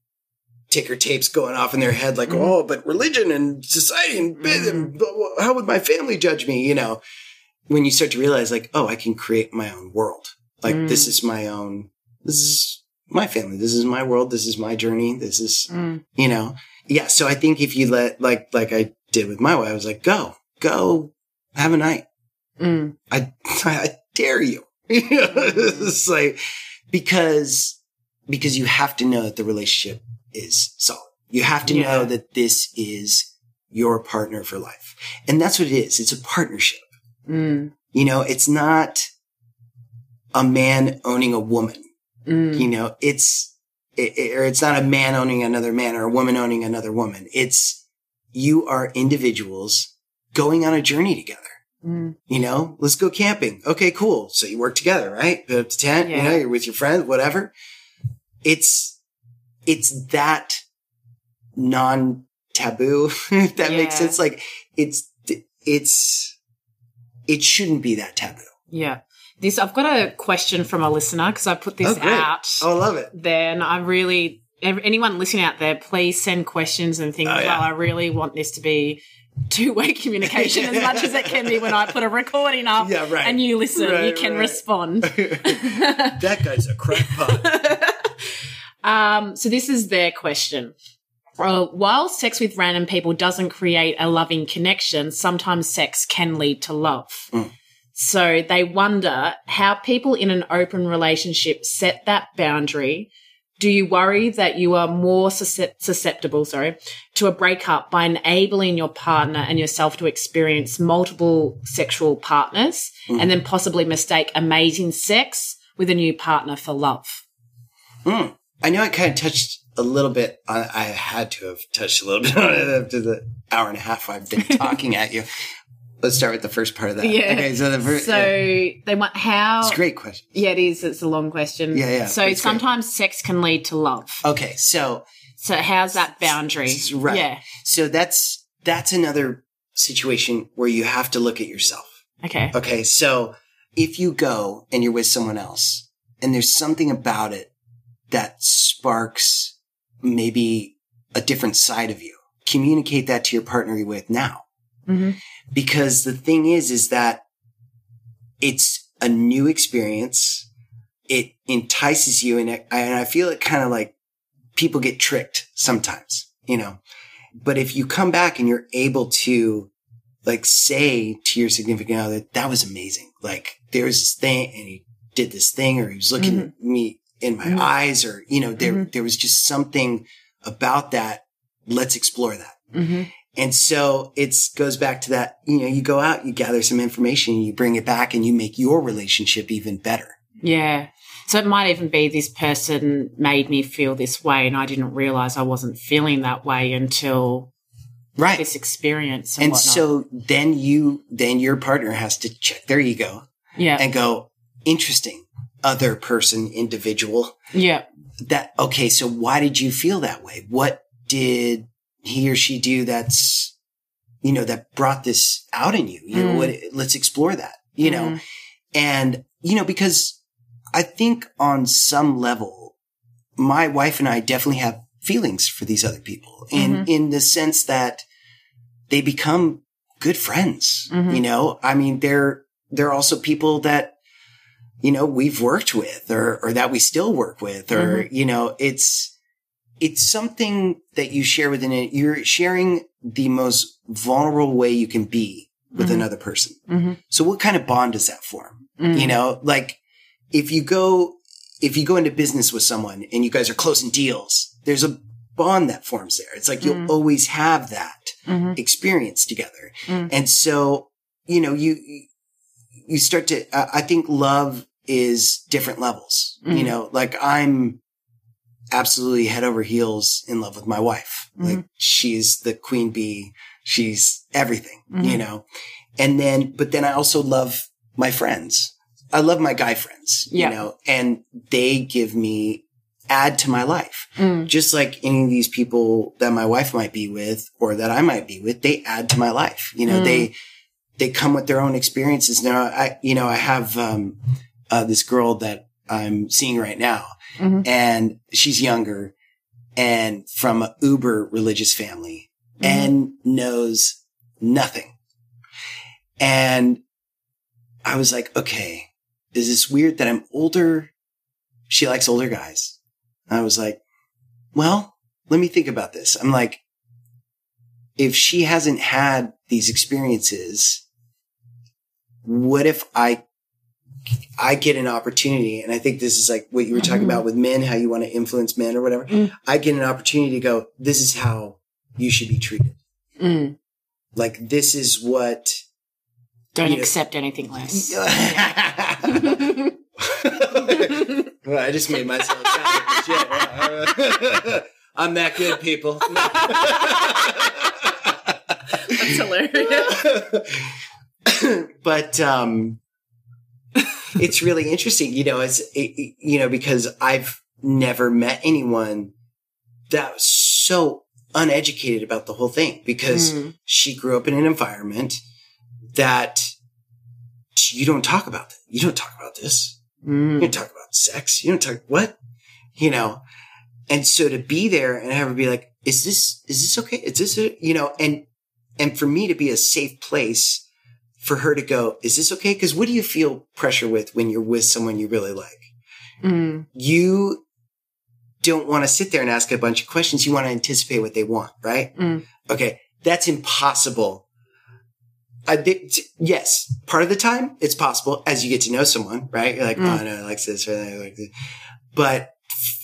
ticker tapes going off in their head like, Mhm. oh, but religion and society and, Mhm. blah, how would my family judge me? You know, when you start to realize like, oh, I can create my own world. Like Mm. this is my own, this is my family. This is my world. This is my journey. This is, Mm. you know, yeah. So I think if you let, like, like I did with my wife, I was like, go, go have a night. Mm. I, I dare you? it's like, because, because you have to know that the relationship is solid. You have to Yeah. know that this is your partner for life. And that's what it is. It's a partnership. Mm, You know, it's not a man owning a woman. mm, You know, it's, it, it- or it's not a man owning another man or a woman owning another woman. It's, you are individuals going on a journey together. mm. You know, let's go camping. Okay, cool. So you work together, right? Put up the tent, you know, you're with your friends, whatever. It's, it's that non taboo, if that makes sense. Like it's, it's, it shouldn't be that taboo. Yeah. This I've got a question from a listener because I put this Oh, out Oh, I love it. there, and I really anyone listening out there, please send questions and things. Oh, yeah. well. I really want this to be two-way communication as much as it can be when I put a recording up Yeah, right. and you listen, you can right. respond. that guy's a crackpot. Um, so this is their question. Uh, while sex with random people doesn't create a loving connection, sometimes sex can lead to love. Mm. So they wonder how people in an open relationship set that boundary. Do you worry that you are more susceptible, sorry, to a breakup by enabling your partner and yourself to experience multiple sexual partners Mm. and then possibly mistake amazing sex with a new partner for love? Hmm. I know I kind of touched a little bit on, I had to have touched a little bit on it after the hour and a half I've been talking at you. Let's start with the first part of that. Yeah. Okay. So the first, So they want how it's a great question. Yeah, it is. It's a long question. Yeah, yeah, So it's great. sometimes sex can lead to love. Okay. So, So how's that boundary? Right. Yeah. so that's, that's another situation where you have to look at yourself. Okay. Okay. So if you go and you're with someone else and there's something about it that sparks maybe a different side of you, communicate that to your partner you're with now. hmm Because the thing is, is that it's a new experience. It entices you and, it, and I feel it kind of like people get tricked sometimes, you know, but if you come back and you're able to like say to your significant other, that was amazing. Like there was this thing and he did this thing or he was looking at me in my Mhm. eyes or, you know, there, Mhm. there was just something about that. Let's explore that. hmm And so it goes back to that, you know, you go out, you gather some information, you bring it back and you make your relationship even better. Yeah. So it might even be this person made me feel this way, and I didn't realize I wasn't feeling that way until Right. this experience. And, and so then you, then your partner has to check their ego yeah, and go, interesting, other person, individual. yeah, That, okay, so why did you feel that way? What did he or she do that's, you know, that brought this out in you? You know, Mm. what, let's explore that, you know? Mhm. And, you know, because I think on some level, my wife and I definitely have feelings for these other people in, Mhm. in the sense that they become good friends. Mhm. You know, I mean, they're, they're also people that, you know, we've worked with or, or that we still work with or, you know, it's, it's something that you share within it. You're sharing the most vulnerable way you can be with Mhm. another person. Mhm. So what kind of bond does that form? Mhm. You know, like if you go, if you go into business with someone and you guys are closing deals, there's a bond that forms there. It's like you'll Mm. always have that Mhm. experience together. Mm. And so, you know, you, you start to, uh, I think love is different levels, you Mhm. know, like I'm absolutely head over heels in love with my wife. Like Mhm. she's the queen bee. She's everything, Mhm. you know, and then, but then I also love my friends. I love my guy friends, Yeah. you know, and they give me add to my life Mm. just like any of these people that my wife might be with or that I might be with, they add to my life. You know, Mm. they, they come with their own experiences. Now, I, you know, I have, um, uh, this girl that I'm seeing right now Mhm. and she's younger and from a uber religious family Mhm. and knows nothing. And I was like, okay, is this weird that I'm older? She likes older guys. I was like, well, let me think about this. I'm like, if she hasn't had these experiences, what if I I get an opportunity, and I think this is like what you were talking Mhm. about with men, how you want to influence men or whatever. Mm. I get an opportunity to go, this is how you should be treated. Mm. Like, this is what. Don't You know- accept anything less. well, I just made myself sound. I'm that good, people. That's hilarious. but um it's really interesting you know it's it, you know because i've never met anyone that was so uneducated about the whole thing because Mm. she grew up in an environment that you don't talk about that. You don't talk about this. You Mm. don't talk about sex. You don't talk what? You know? And so to be there and have her be like is this is this okay? Is this a, you know and and for me to be a safe place for her to go is this okay because what do you feel pressure with when you're with someone you really like Mm. you don't want to sit there and ask a bunch of questions you want to anticipate what they want right Mm. okay that's impossible I think, yes, part of the time it's possible as you get to know someone, right? You're like, Mm. oh no, I like this or I like this. But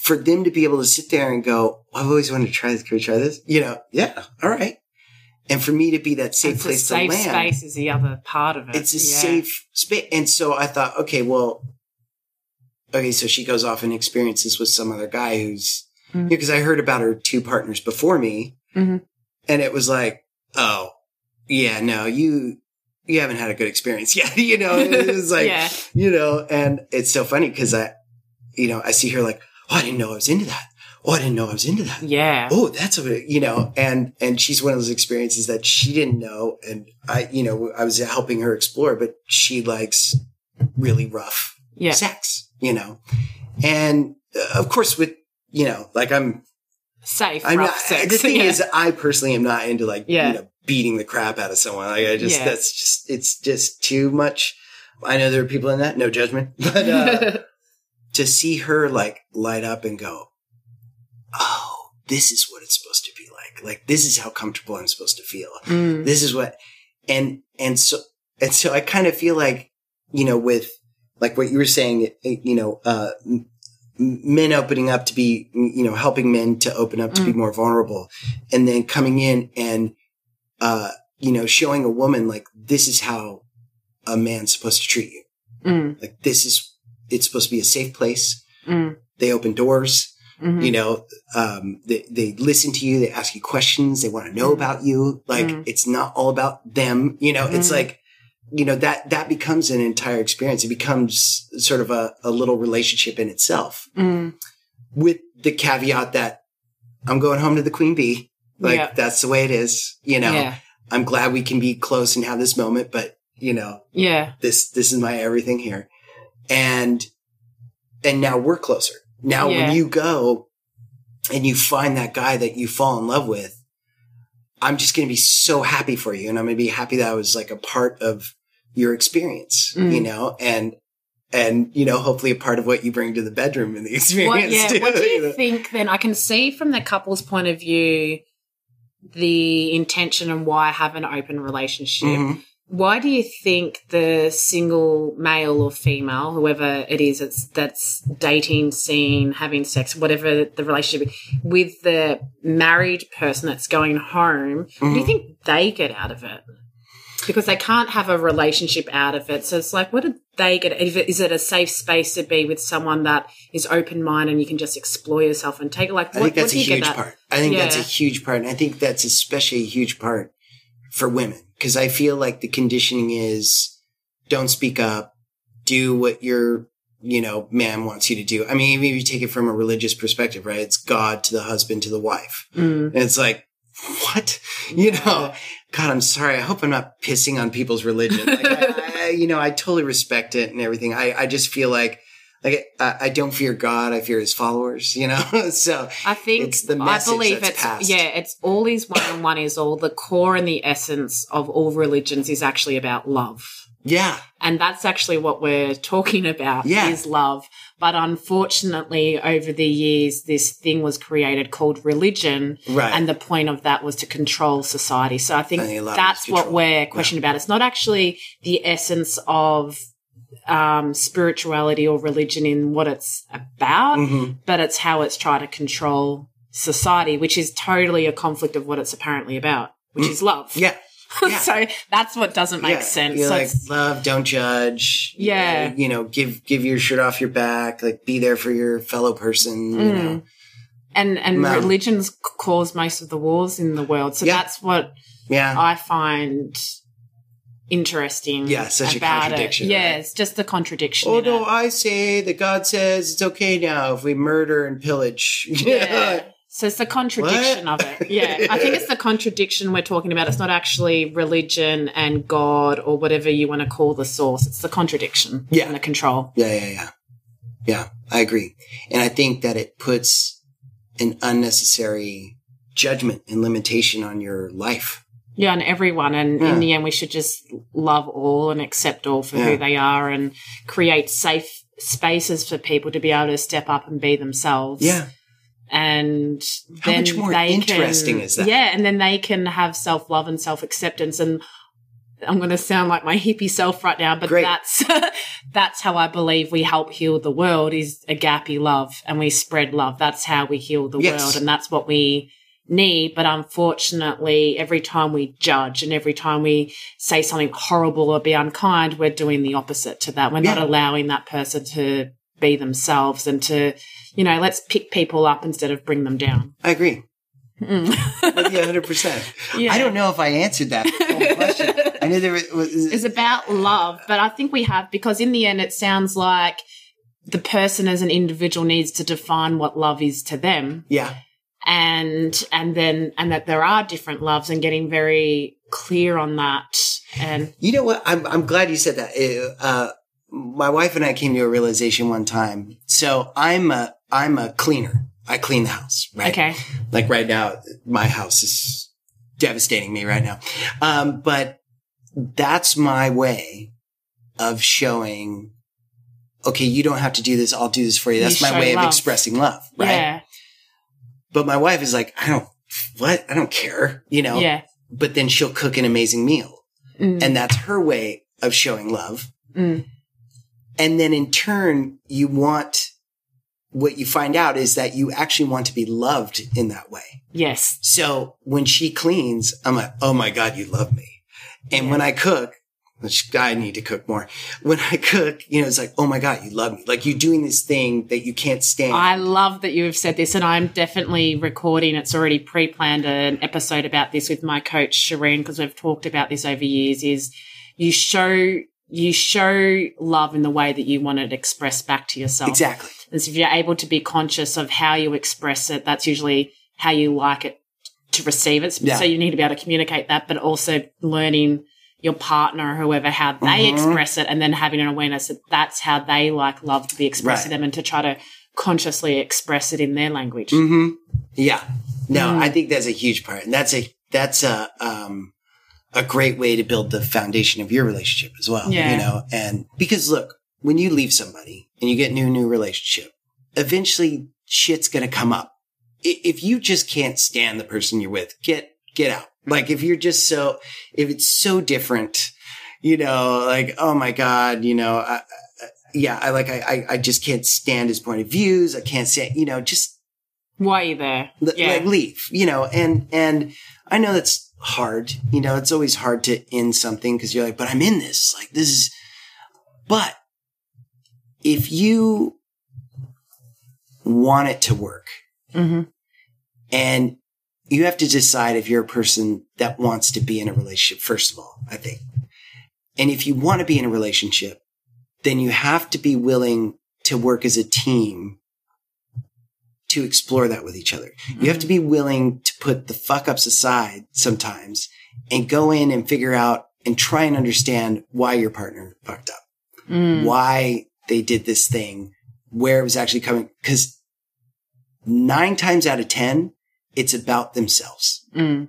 for them to be able to sit there and go, I've always wanted to try this. Can we try this? You know, yeah, all right. And for me to be that safe It's a place safe to land, space is the other part of it. it's a Yeah. safe space. And so I thought, okay, well, okay, so she goes off and experiences with some other guy who's, because I heard about her two partners before me. Mhm. And it was like, oh, yeah, no, you, you haven't had a good experience yet. you know, it was like, yeah. you know, and it's so funny because I, you know, I see her like, oh, I didn't know I was into that. Oh, I didn't know I was into that. Yeah. Oh, that's a, you know, and, and she's one of those experiences that she didn't know. And I, you know, I was helping her explore, but she likes really rough Yeah. sex, you know, and uh, of course with, you know, like I'm, Safe, I'm rough not, sex. the thing yeah. is, I personally am not into like, Yeah. you know, beating the crap out of someone. Like I just, Yeah. that's just, it's just too much. I know there are people in that, no judgment, but, uh, to see her like light up and go, Oh, this is what it's supposed to be like. Like, this is how comfortable I'm supposed to feel. Mm. This is what, and, and so, and so I kind of feel like, you know, with like what you were saying, eh, you know, uh, men opening up to be, you know, helping men to open up to be Mm. more vulnerable and then coming in and, uh, you know, showing a woman like, this is how a man's supposed to treat you. Mm. Like, this is, it's supposed to be a safe place. Mm. They open doors Mhm. you know um, they, they listen to you they ask you questions they want to know Mm. about you like Mm. it's not all about them you know it's Mm. like you know that that becomes an entire experience it becomes sort of a, a little relationship in itself Mm. with the caveat that i'm going home to the queen bee like Yeah. that's the way it is you know Yeah. i'm glad we can be close and have this moment but you know Yeah. this this is my everything here and and now we're closer now Yeah. when you go and you find that guy that you fall in love with i'm just going to be so happy for you and i'm going to be happy that i was like a part of your experience Mm. you know and and you know hopefully a part of what you bring to the bedroom in the experience What, yeah. too, What do you know? think then? I can see from the couple's point of view the intention and why have an open relationship. Mhm. Why do you think the single male or female, whoever it is, it's that's dating, seeing, having sex, whatever the relationship with the married person that's going home, what do you Mhm. think they get out of it? Because they can't have a relationship out of it. So it's like, what did they get? Is it a safe space to be with someone that is open minded and you can just explore yourself and take? Like, I what, think that's what a huge part. I think that's a huge part. And I think that's especially a huge part for women because I feel like the conditioning is don't speak up, do what your, you know, man wants you to do. I mean, even if you take it from a religious perspective, right? It's God to the husband to the wife. Mm. And it's like, what? You know, God, I'm sorry. I hope I'm not pissing on people's religion. Like, I, I, you know, I totally respect it and everything. I, I just feel like, like, I, I don't fear God. I fear his followers, you know? so, I think It's the I message believe that's it's passed. yeah, it's all is one and one is all. The core and the essence of all religions is actually about love. yeah. And that's actually what we're talking about Yeah. is love. But unfortunately, over the years, this thing was created called religion. Right. And the point of that was to control society. So I think I think a lot of that's what we're questioning about. It's not actually the essence of um, spirituality or religion in what it's about, Mhm. but it's how it's trying to control society, which is totally a conflict of what it's apparently about, which is love. Yeah. yeah. so that's what doesn't make Yeah. sense. You're So like love, don't judge. Yeah. Uh, You know, give give your shirt off your back. Like be there for your fellow person. You Mm. know. and and No. religions cause most of the wars in the world. So Yeah. that's what Yeah. I find interesting. Yeah, such a about contradiction, It. Yeah, right? it's just the contradiction. Oh no. I say that God says it's okay now if we murder and pillage. Yeah. So it's the contradiction What? of it. Yeah. I think it's the contradiction we're talking about. It's not actually religion and God or whatever you want to call the source. It's the contradiction Yeah. and the control. Yeah, yeah, yeah. Yeah, I agree. And I think that it puts an unnecessary judgment and limitation on your life. Yeah, and everyone. And Yeah. in the end, we should just love all and accept all for Yeah. who they are and create safe spaces for people to be able to step up and be themselves. Yeah. And How then much more they interesting can, is that? Yeah, and then they can have self love and self acceptance. And I'm going to sound like my hippie self right now, but Great. that's that's how I believe we help heal the world is agape love, and we spread love. That's how we heal the Yes. world, and that's what we need. But unfortunately, every time we judge and every time we say something horrible or be unkind, we're doing the opposite to that. We're not allowing that person to be themselves and to, you know, let's pick people up instead of bring them down. I agree. Mm. With you 100%. I don't know if I answered that whole question. I knew there was. It's about love, but I think we have because in the end, it sounds like the person as an individual needs to define what love is to them, yeah. And and then and that there are different loves, and getting very clear on that. And You know what? I'm, I'm glad you said that. Uh, my wife and I came to a realization one time. So I'm a, I'm a cleaner. I clean the house, right? okay, Like right now, my house is devastating me right now. Um, but that's my way of showing, okay, you don't have to do this. I'll do this for you. You That's my show way of expressing love, right? yeah, But my wife is like, I don't, what? I don't care, you know? yeah, But then she'll cook an amazing meal. Mm. And that's her way of showing love. Mm. And then in turn, you want, what you find out is that you actually want to be loved in that way. yes, So when she cleans, I'm like, oh my God, you love me. And when I cook, which I need to cook more. When I cook, you know, it's like, oh my God, you love me. Like you're doing this thing that you can't stand. I love that you have said this, and I'm definitely recording. It's already pre-planned an episode about this with my coach Shireen because we've talked about this over years. Is you show you show love in the way that you want it expressed back to yourself. exactly. And so if you're able to be conscious of how you express it, that's usually how you like it to receive it. Yeah. So you need to be able to communicate that, but also learning your partner or whoever how they Mhm. express it and then having an awareness that that's how they like love to be expressed to them and to try to consciously express it in their language. hmm Yeah. No, Mm. I think that's a huge part. And that's a, that's a, um, a great way to build the foundation of your relationship as well. Yeah. You know, and because look, when you leave somebody and you get new, new relationship, eventually shit's going to come up. If you just can't stand the person you're with, get, get out. Like if you're just so, if it's so different, you know, like, oh my God, you know, I, I, yeah, I like, I, I, I just can't stand his point of views. I can't stand, you know, just Why are you there? Yeah. like leave, you know, and, and I know that's hard, you know, it's always hard to end something because you're like, but I'm in this, like this is, but if you want it to work hmm and you have to decide if you're a person that wants to be in a relationship, first of all, I think. And if you want to be in a relationship, then you have to be willing to work as a team to explore that with each other. You have to be willing to put the fuck ups aside sometimes and go in and figure out and try and understand why your partner fucked up, Mm. why they did this thing, where it was actually coming. Cause nine times out of 10, it's about themselves. Mm.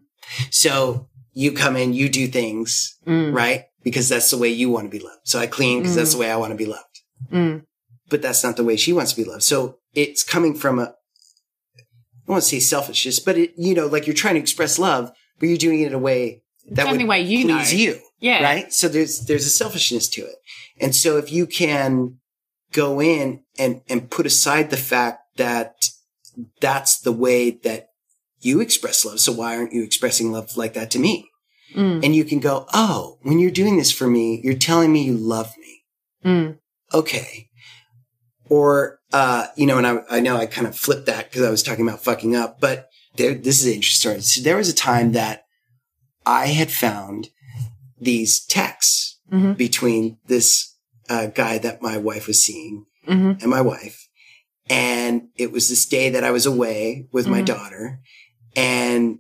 So you come in, you do things, Mm. right? Because that's the way you want to be loved. So I clean because that's the way I want to be loved. Mm. But that's not the way she wants to be loved. So it's coming from a, I won't say selfishness, but it, you know, like you're trying to express love, but you're doing it in a way that only would way you please know. you. Yeah. right? So there's there's a selfishness to it. And so if you can go in and and put aside the fact that that's the way that you express love, so why aren't you expressing love like that to me? Mm. And you can go, "Oh, when you're doing this for me, you're telling me you love me." Mm. Okay. Or uh, you know, and I I know I kind of flipped that cuz I was talking about fucking up, but there this is an interesting story. So there was a time that I had found these texts Mhm. between this uh, guy that my wife was seeing Mhm. and my wife. And it was this day that I was away with my Mhm. daughter. And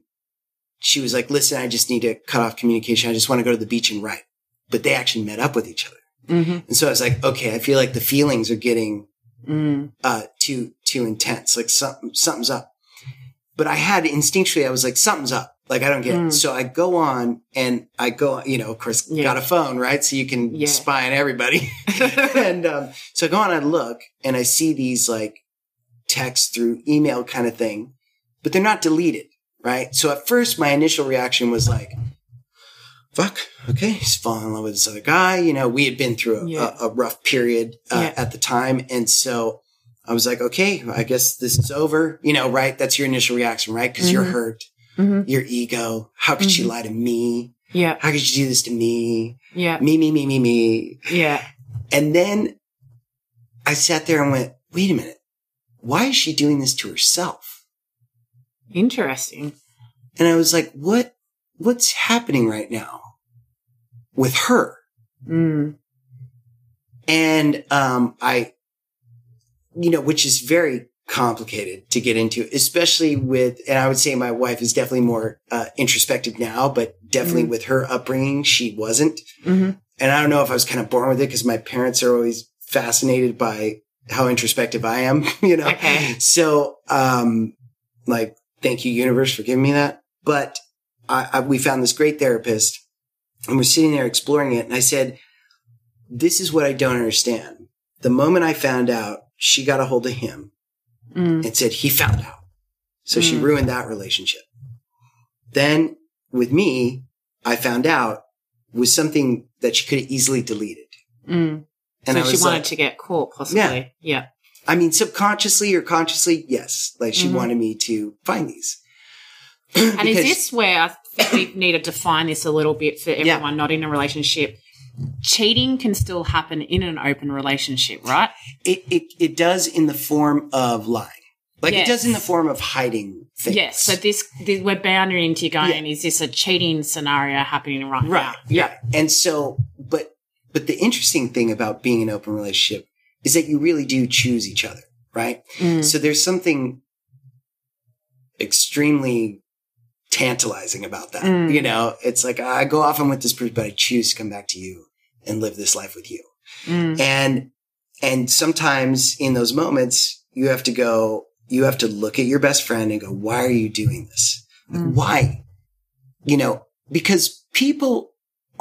she was like, listen, I just need to cut off communication. I just want to go to the beach and write. But they actually met up with each other. Mhm. And so I was like, okay, I feel like the feelings are getting Mm. uh, too too intense. Like something something's up. But I had instinctually, I was like, something's up. Like I don't get it. Mm. So I go on and I go, you know, of course, Yeah. got a phone, right? So you can Yeah. spy on everybody. and um, so I go on I look, and I see these like text through email kind of thing, but they're not deleted, right? So at first, my initial reaction was like, "Fuck, okay, he's falling in love with this other guy." You know, we had been through a, Yeah. a, a rough period uh, Yeah. at the time, and so I was like, "Okay, I guess this is over." You know, right? That's your initial reaction, right? Because you're Mhm. hurt, Mhm. your ego. How could she Mhm. lie to me? Yeah. How could you do this to me? Yeah. Me, me, me, me, me. Yeah. And then I sat there and went, wait a minute. Why is she doing this to herself? Interesting. And I was like, what, what's happening right now with her? Mm. And, um, I, you know, which is very complicated to get into, especially with, and I would say my wife is definitely more, uh, introspective now, but definitely Mhm. with her upbringing, she wasn't. hmm and I don't know if I was kind of born with it because my parents are always fascinated by how introspective I am, you know? Okay. So, um, like, thank you, universe, for giving me that. But I, I, we found this great therapist and we're sitting there exploring it. And I said, this is what I don't understand. The moment I found out she got a hold of him Mm. and said he found out. So she Mm. ruined that relationship. Then with me, I found out was something that she could have easily deleted. Mm. And so she wanted like, to get caught, possibly. Yeah. I mean, subconsciously or consciously, yes. Like she Mhm. wanted me to find these. And is this where I think we need to define this a little bit for Yeah. everyone not in a relationship? Cheating can still happen in an open relationship, right? it, it, it does in the form of lying. Like Yes. it does in the form of hiding things. Yes. So this, this we're boundary into going. Is this a cheating scenario happening right, Right. now? Yeah. And so, but, but the interesting thing about being in an open relationship is that you really do choose each other, right? Mm. So there's something extremely tantalizing about that. Mm. You know, it's like I go off and with this person, but I choose to come back to you and live this life with you. Mm. And, and sometimes in those moments, you have to go, you have to look at your best friend and go, why are you doing this? Like, Mm. Why? You know, because people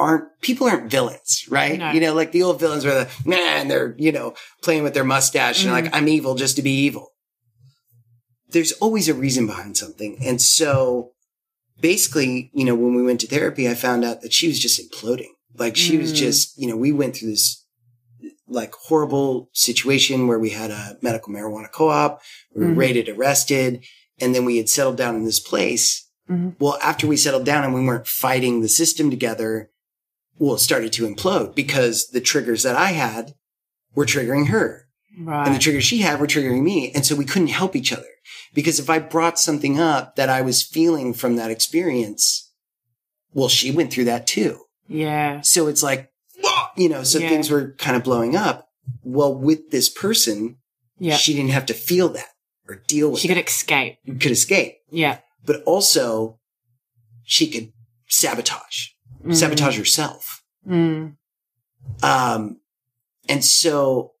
aren't, people aren't villains, right? No. You know, like the old villains where the, man, they're, you know, playing with their mustache and Mm. like, I'm evil just to be evil. There's always a reason behind something. And so basically, you know, when we went to therapy, I found out that she was just imploding. Like she was Mm. just, you know, we went through this like horrible situation where we had a medical marijuana co-op, we were Mhm. raided, arrested, and then we had settled down in this place. Mhm. Well, after we settled down and we weren't fighting the system together, well, it started to implode because the triggers that I had were triggering her. Right. And the triggers she had were triggering me. And so we couldn't help each other. Because if I brought something up that I was feeling from that experience, well, she went through that too. yeah. So it's like, you know, so Yeah. things were kind of blowing up. Well, with this person, Yeah. she didn't have to feel that or deal with She it. could escape. Could escape, Yeah. but also she could sabotage, Mm. sabotage yourself. Mm. Um, and so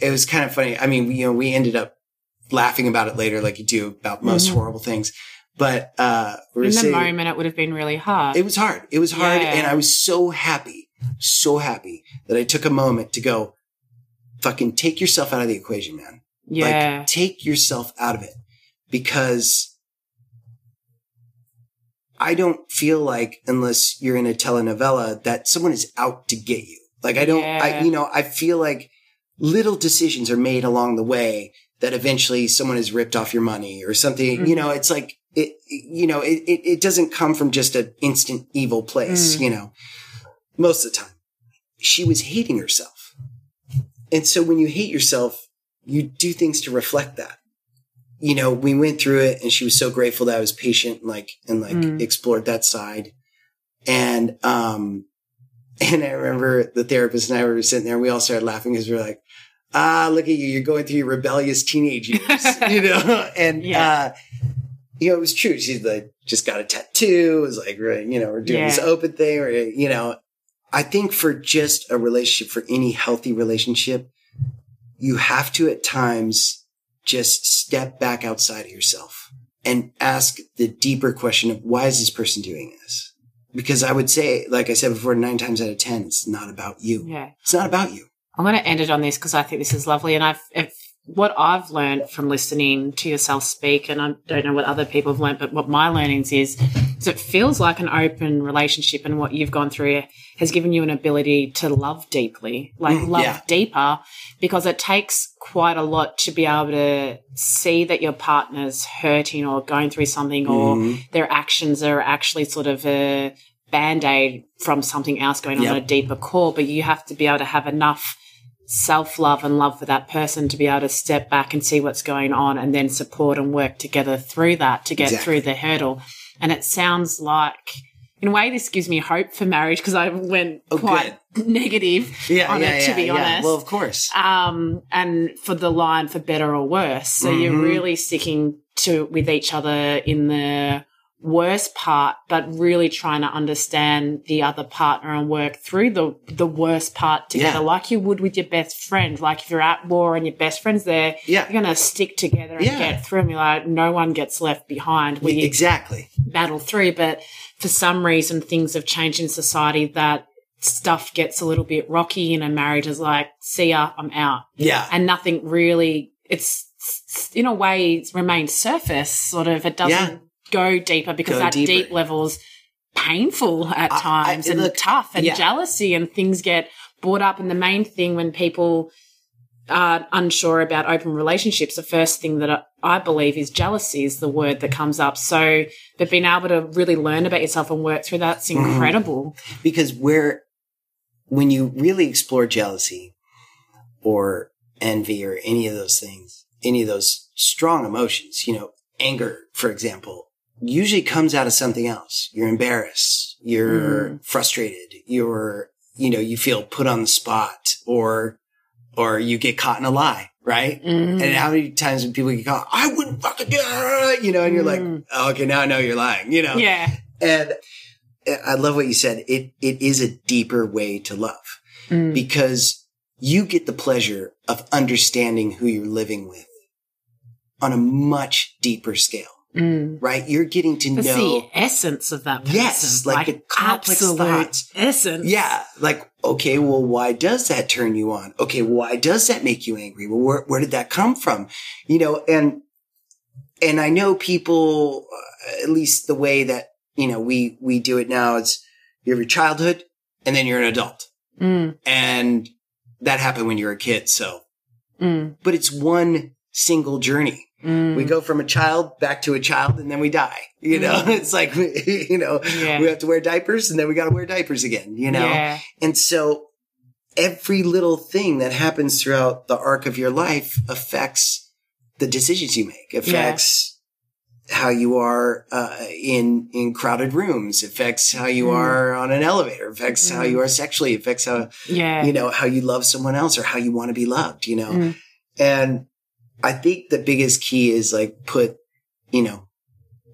it was kind of funny. I mean, we, you know, we ended up laughing about it later, like you do about most Mhm. horrible things. But uh, In the saying- moment, it would have been really hard. it was hard. It was hard, Yeah. and I was so happy, so happy that I took a moment to go, fucking take yourself out of the equation, man. yeah. Like, take yourself out of it because I don't feel like unless you're in a telenovela that someone is out to get you. Like I don't, I, you know, I feel like little decisions are made along the way that eventually someone has ripped off your money or something. You know, it's like it, you know, it, it, it doesn't come from just an instant evil place, Mm. you know, most of the time. She was hating herself. And so when you hate yourself, you do things to reflect that. You know, we went through it and she was so grateful that I was patient and like, and like Mm. explored that side. And, um, and I remember the therapist and I were sitting there and we all started laughing because we were like, ah, look at you. You're going through your rebellious teenage years, you know? And, Yeah. uh, you know, it was true. She's like, just got a tattoo. It was like, right, you know, we're doing this open thing or, you know, I think for just a relationship, for any healthy relationship, you have to at times just step back outside of yourself and ask the deeper question of why is this person doing this? Because I would say, like I said before, nine times out of 10, it's not about you. Yeah. It's not about you. I'm going to end it on this because I think this is lovely. And I've, if, what I've learned from listening to yourself speak, and I don't know what other people have learned, but what my learnings is, is it feels like an open relationship and what you've gone through has given you an ability to love deeply, like Mm, love yeah. deeper, because it takes quite a lot to be able to see that your partner's hurting or going through something or Mhm. their actions are actually sort of a band aid from something else going on Yep. at a deeper core, but you have to be able to have enough self love and love for that person to be able to step back and see what's going on and then support and work together through that to get Exactly. through the hurdle. And it sounds like, in a way, this gives me hope for marriage because I went Oh, quite negative Yeah, on yeah, it, yeah, to be yeah. honest Well, of course. um, and for the line for better or worse. So you're Mhm. really sticking to with each other in the worst part, but really trying to understand the other partner and work through the the worst part together, Yeah. like you would with your best friend. Like if you're at war and your best friend's there, Yeah. you're gonna stick together and Yeah. get through. And be like, no one gets left behind. We exactly. battle through, but for some reason things have changed in society that stuff gets a little bit rocky and a marriage is like, see ya, I'm out Yeah. and nothing really it's in a way it's remained surface sort of it doesn't. Go deeper because Go that deeper. deep level's painful at I- I- times and look, tough and yeah. jealousy and things get brought up and the main thing when people are unsure about open relationships the first thing that I- I believe is jealousy is the word that comes up so but being able to really learn about yourself and work through that's Mm-hmm. incredible because where when you really explore jealousy or envy or any of those things any of those strong emotions you know anger for example usually comes out of something else. You're embarrassed. You're frustrated. You're you know you feel put on the spot or or you get caught in a lie right? Mm. and how many times when people get caught? I wouldn't fucking do it. You know and you're like Mm. oh, okay now i know you're lying you know? Yeah. And I love what you said. It it is a deeper way to love Mm. because you get the pleasure of understanding who you're living with on a much deeper scale, Mm. right? You're getting to know. the essence of that person. Yes, like the complex thoughts. essence. Yeah, like okay, well, why does that turn you on? Okay, why does that make you angry? Well, where where did that come from? You know, and and I know people, uh, at least the way that you know we we do it now is you have your childhood and then you're an adult, Mm, and that happened when you were a kid. So, mm, but it's one single journey. Mm. We go from a child back to a child, and then we die. You know, Mm. it's like you know Yeah. we have to wear diapers, and then we got to wear diapers again. You know, Yeah. and so every little thing that happens throughout the arc of your life affects the decisions you make, affects how you are uh, in in crowded rooms, affects how you Mm. are on an elevator, affects how Mm. you are sexually, affects how Yeah. you know how you love someone else or how you want to be loved, you know. Mm. And I think the biggest key is like put, you know,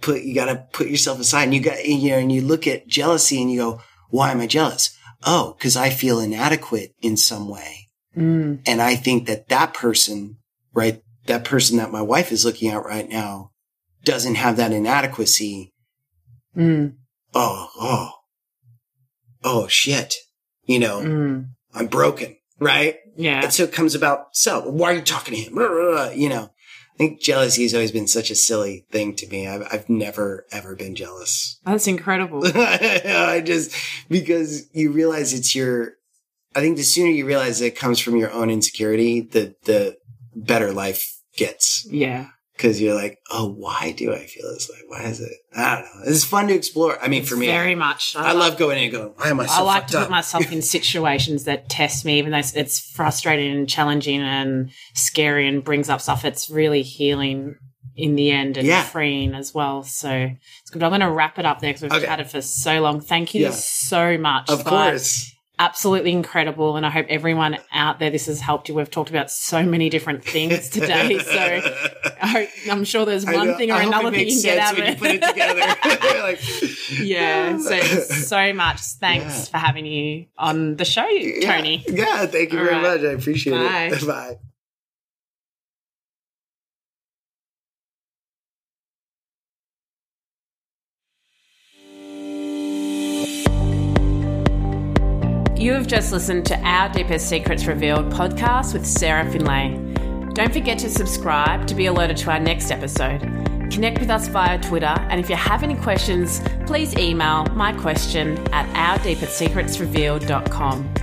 put you got to put yourself aside and you got you know and you look at jealousy and you go, why am I jealous? Oh, because I feel inadequate in some way. Mm, And I think that that person, right, that person that my wife is looking at right now doesn't have that inadequacy. mm, Oh, oh, oh shit. You know, mm. I'm broken, right? Yeah. And so it comes about, so why are you talking to him? You know, I think jealousy has always been such a silly thing to me. I've, I've never ever been jealous. That's incredible. I just because you realize it's your. I think the sooner you realize it comes from your own insecurity, the the better life gets. Yeah. Because you're like, oh, why do I feel this way? Why is it? I don't know. It's fun to explore. I mean, for me, very much. I, love going in and going. Why am I so I like to up? put myself in situations that test me, even though it's, frustrating and challenging and scary and brings up stuff. It's really healing in the end and Yeah. freeing as well. So it's good. I'm going to wrap it up there because we've Okay. chatted for so long. Thank you Yeah. so much. of course. Absolutely incredible. And I hope everyone out there, this has helped you. We've talked about so many different things today. So I hope, I'm sure there's one thing or I another thing you can get out of it. put it together. like, yeah. So so much thanks Yeah. for having you on the show, Yeah. Tony. Yeah, thank you All very right. much. I appreciate Bye. it. Bye. You have just listened to Our Deepest Secrets Revealed podcast with Sarah Finlay. Don't forget to subscribe to be alerted to our next episode. Connect with us via Twitter, and if you have any questions, please email my question at ourdeepestsecretsrevealed.com.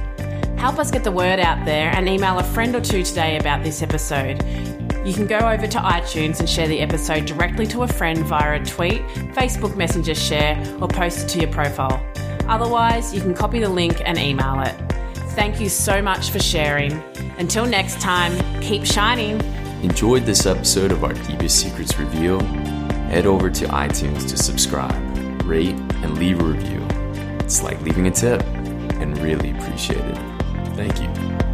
Help us get the word out there and email a friend or two today about this episode. You can go over to iTunes and share the episode directly to a friend via a tweet, Facebook Messenger share, or post it to your profile. Otherwise, you can copy the link and email it. Thank you so much for sharing. Until next time, keep shining. Enjoyed this episode of our Deepest Secrets Revealed? Head over to iTunes to subscribe, rate, and leave a review. It's like leaving a tip and really appreciate it. Thank you.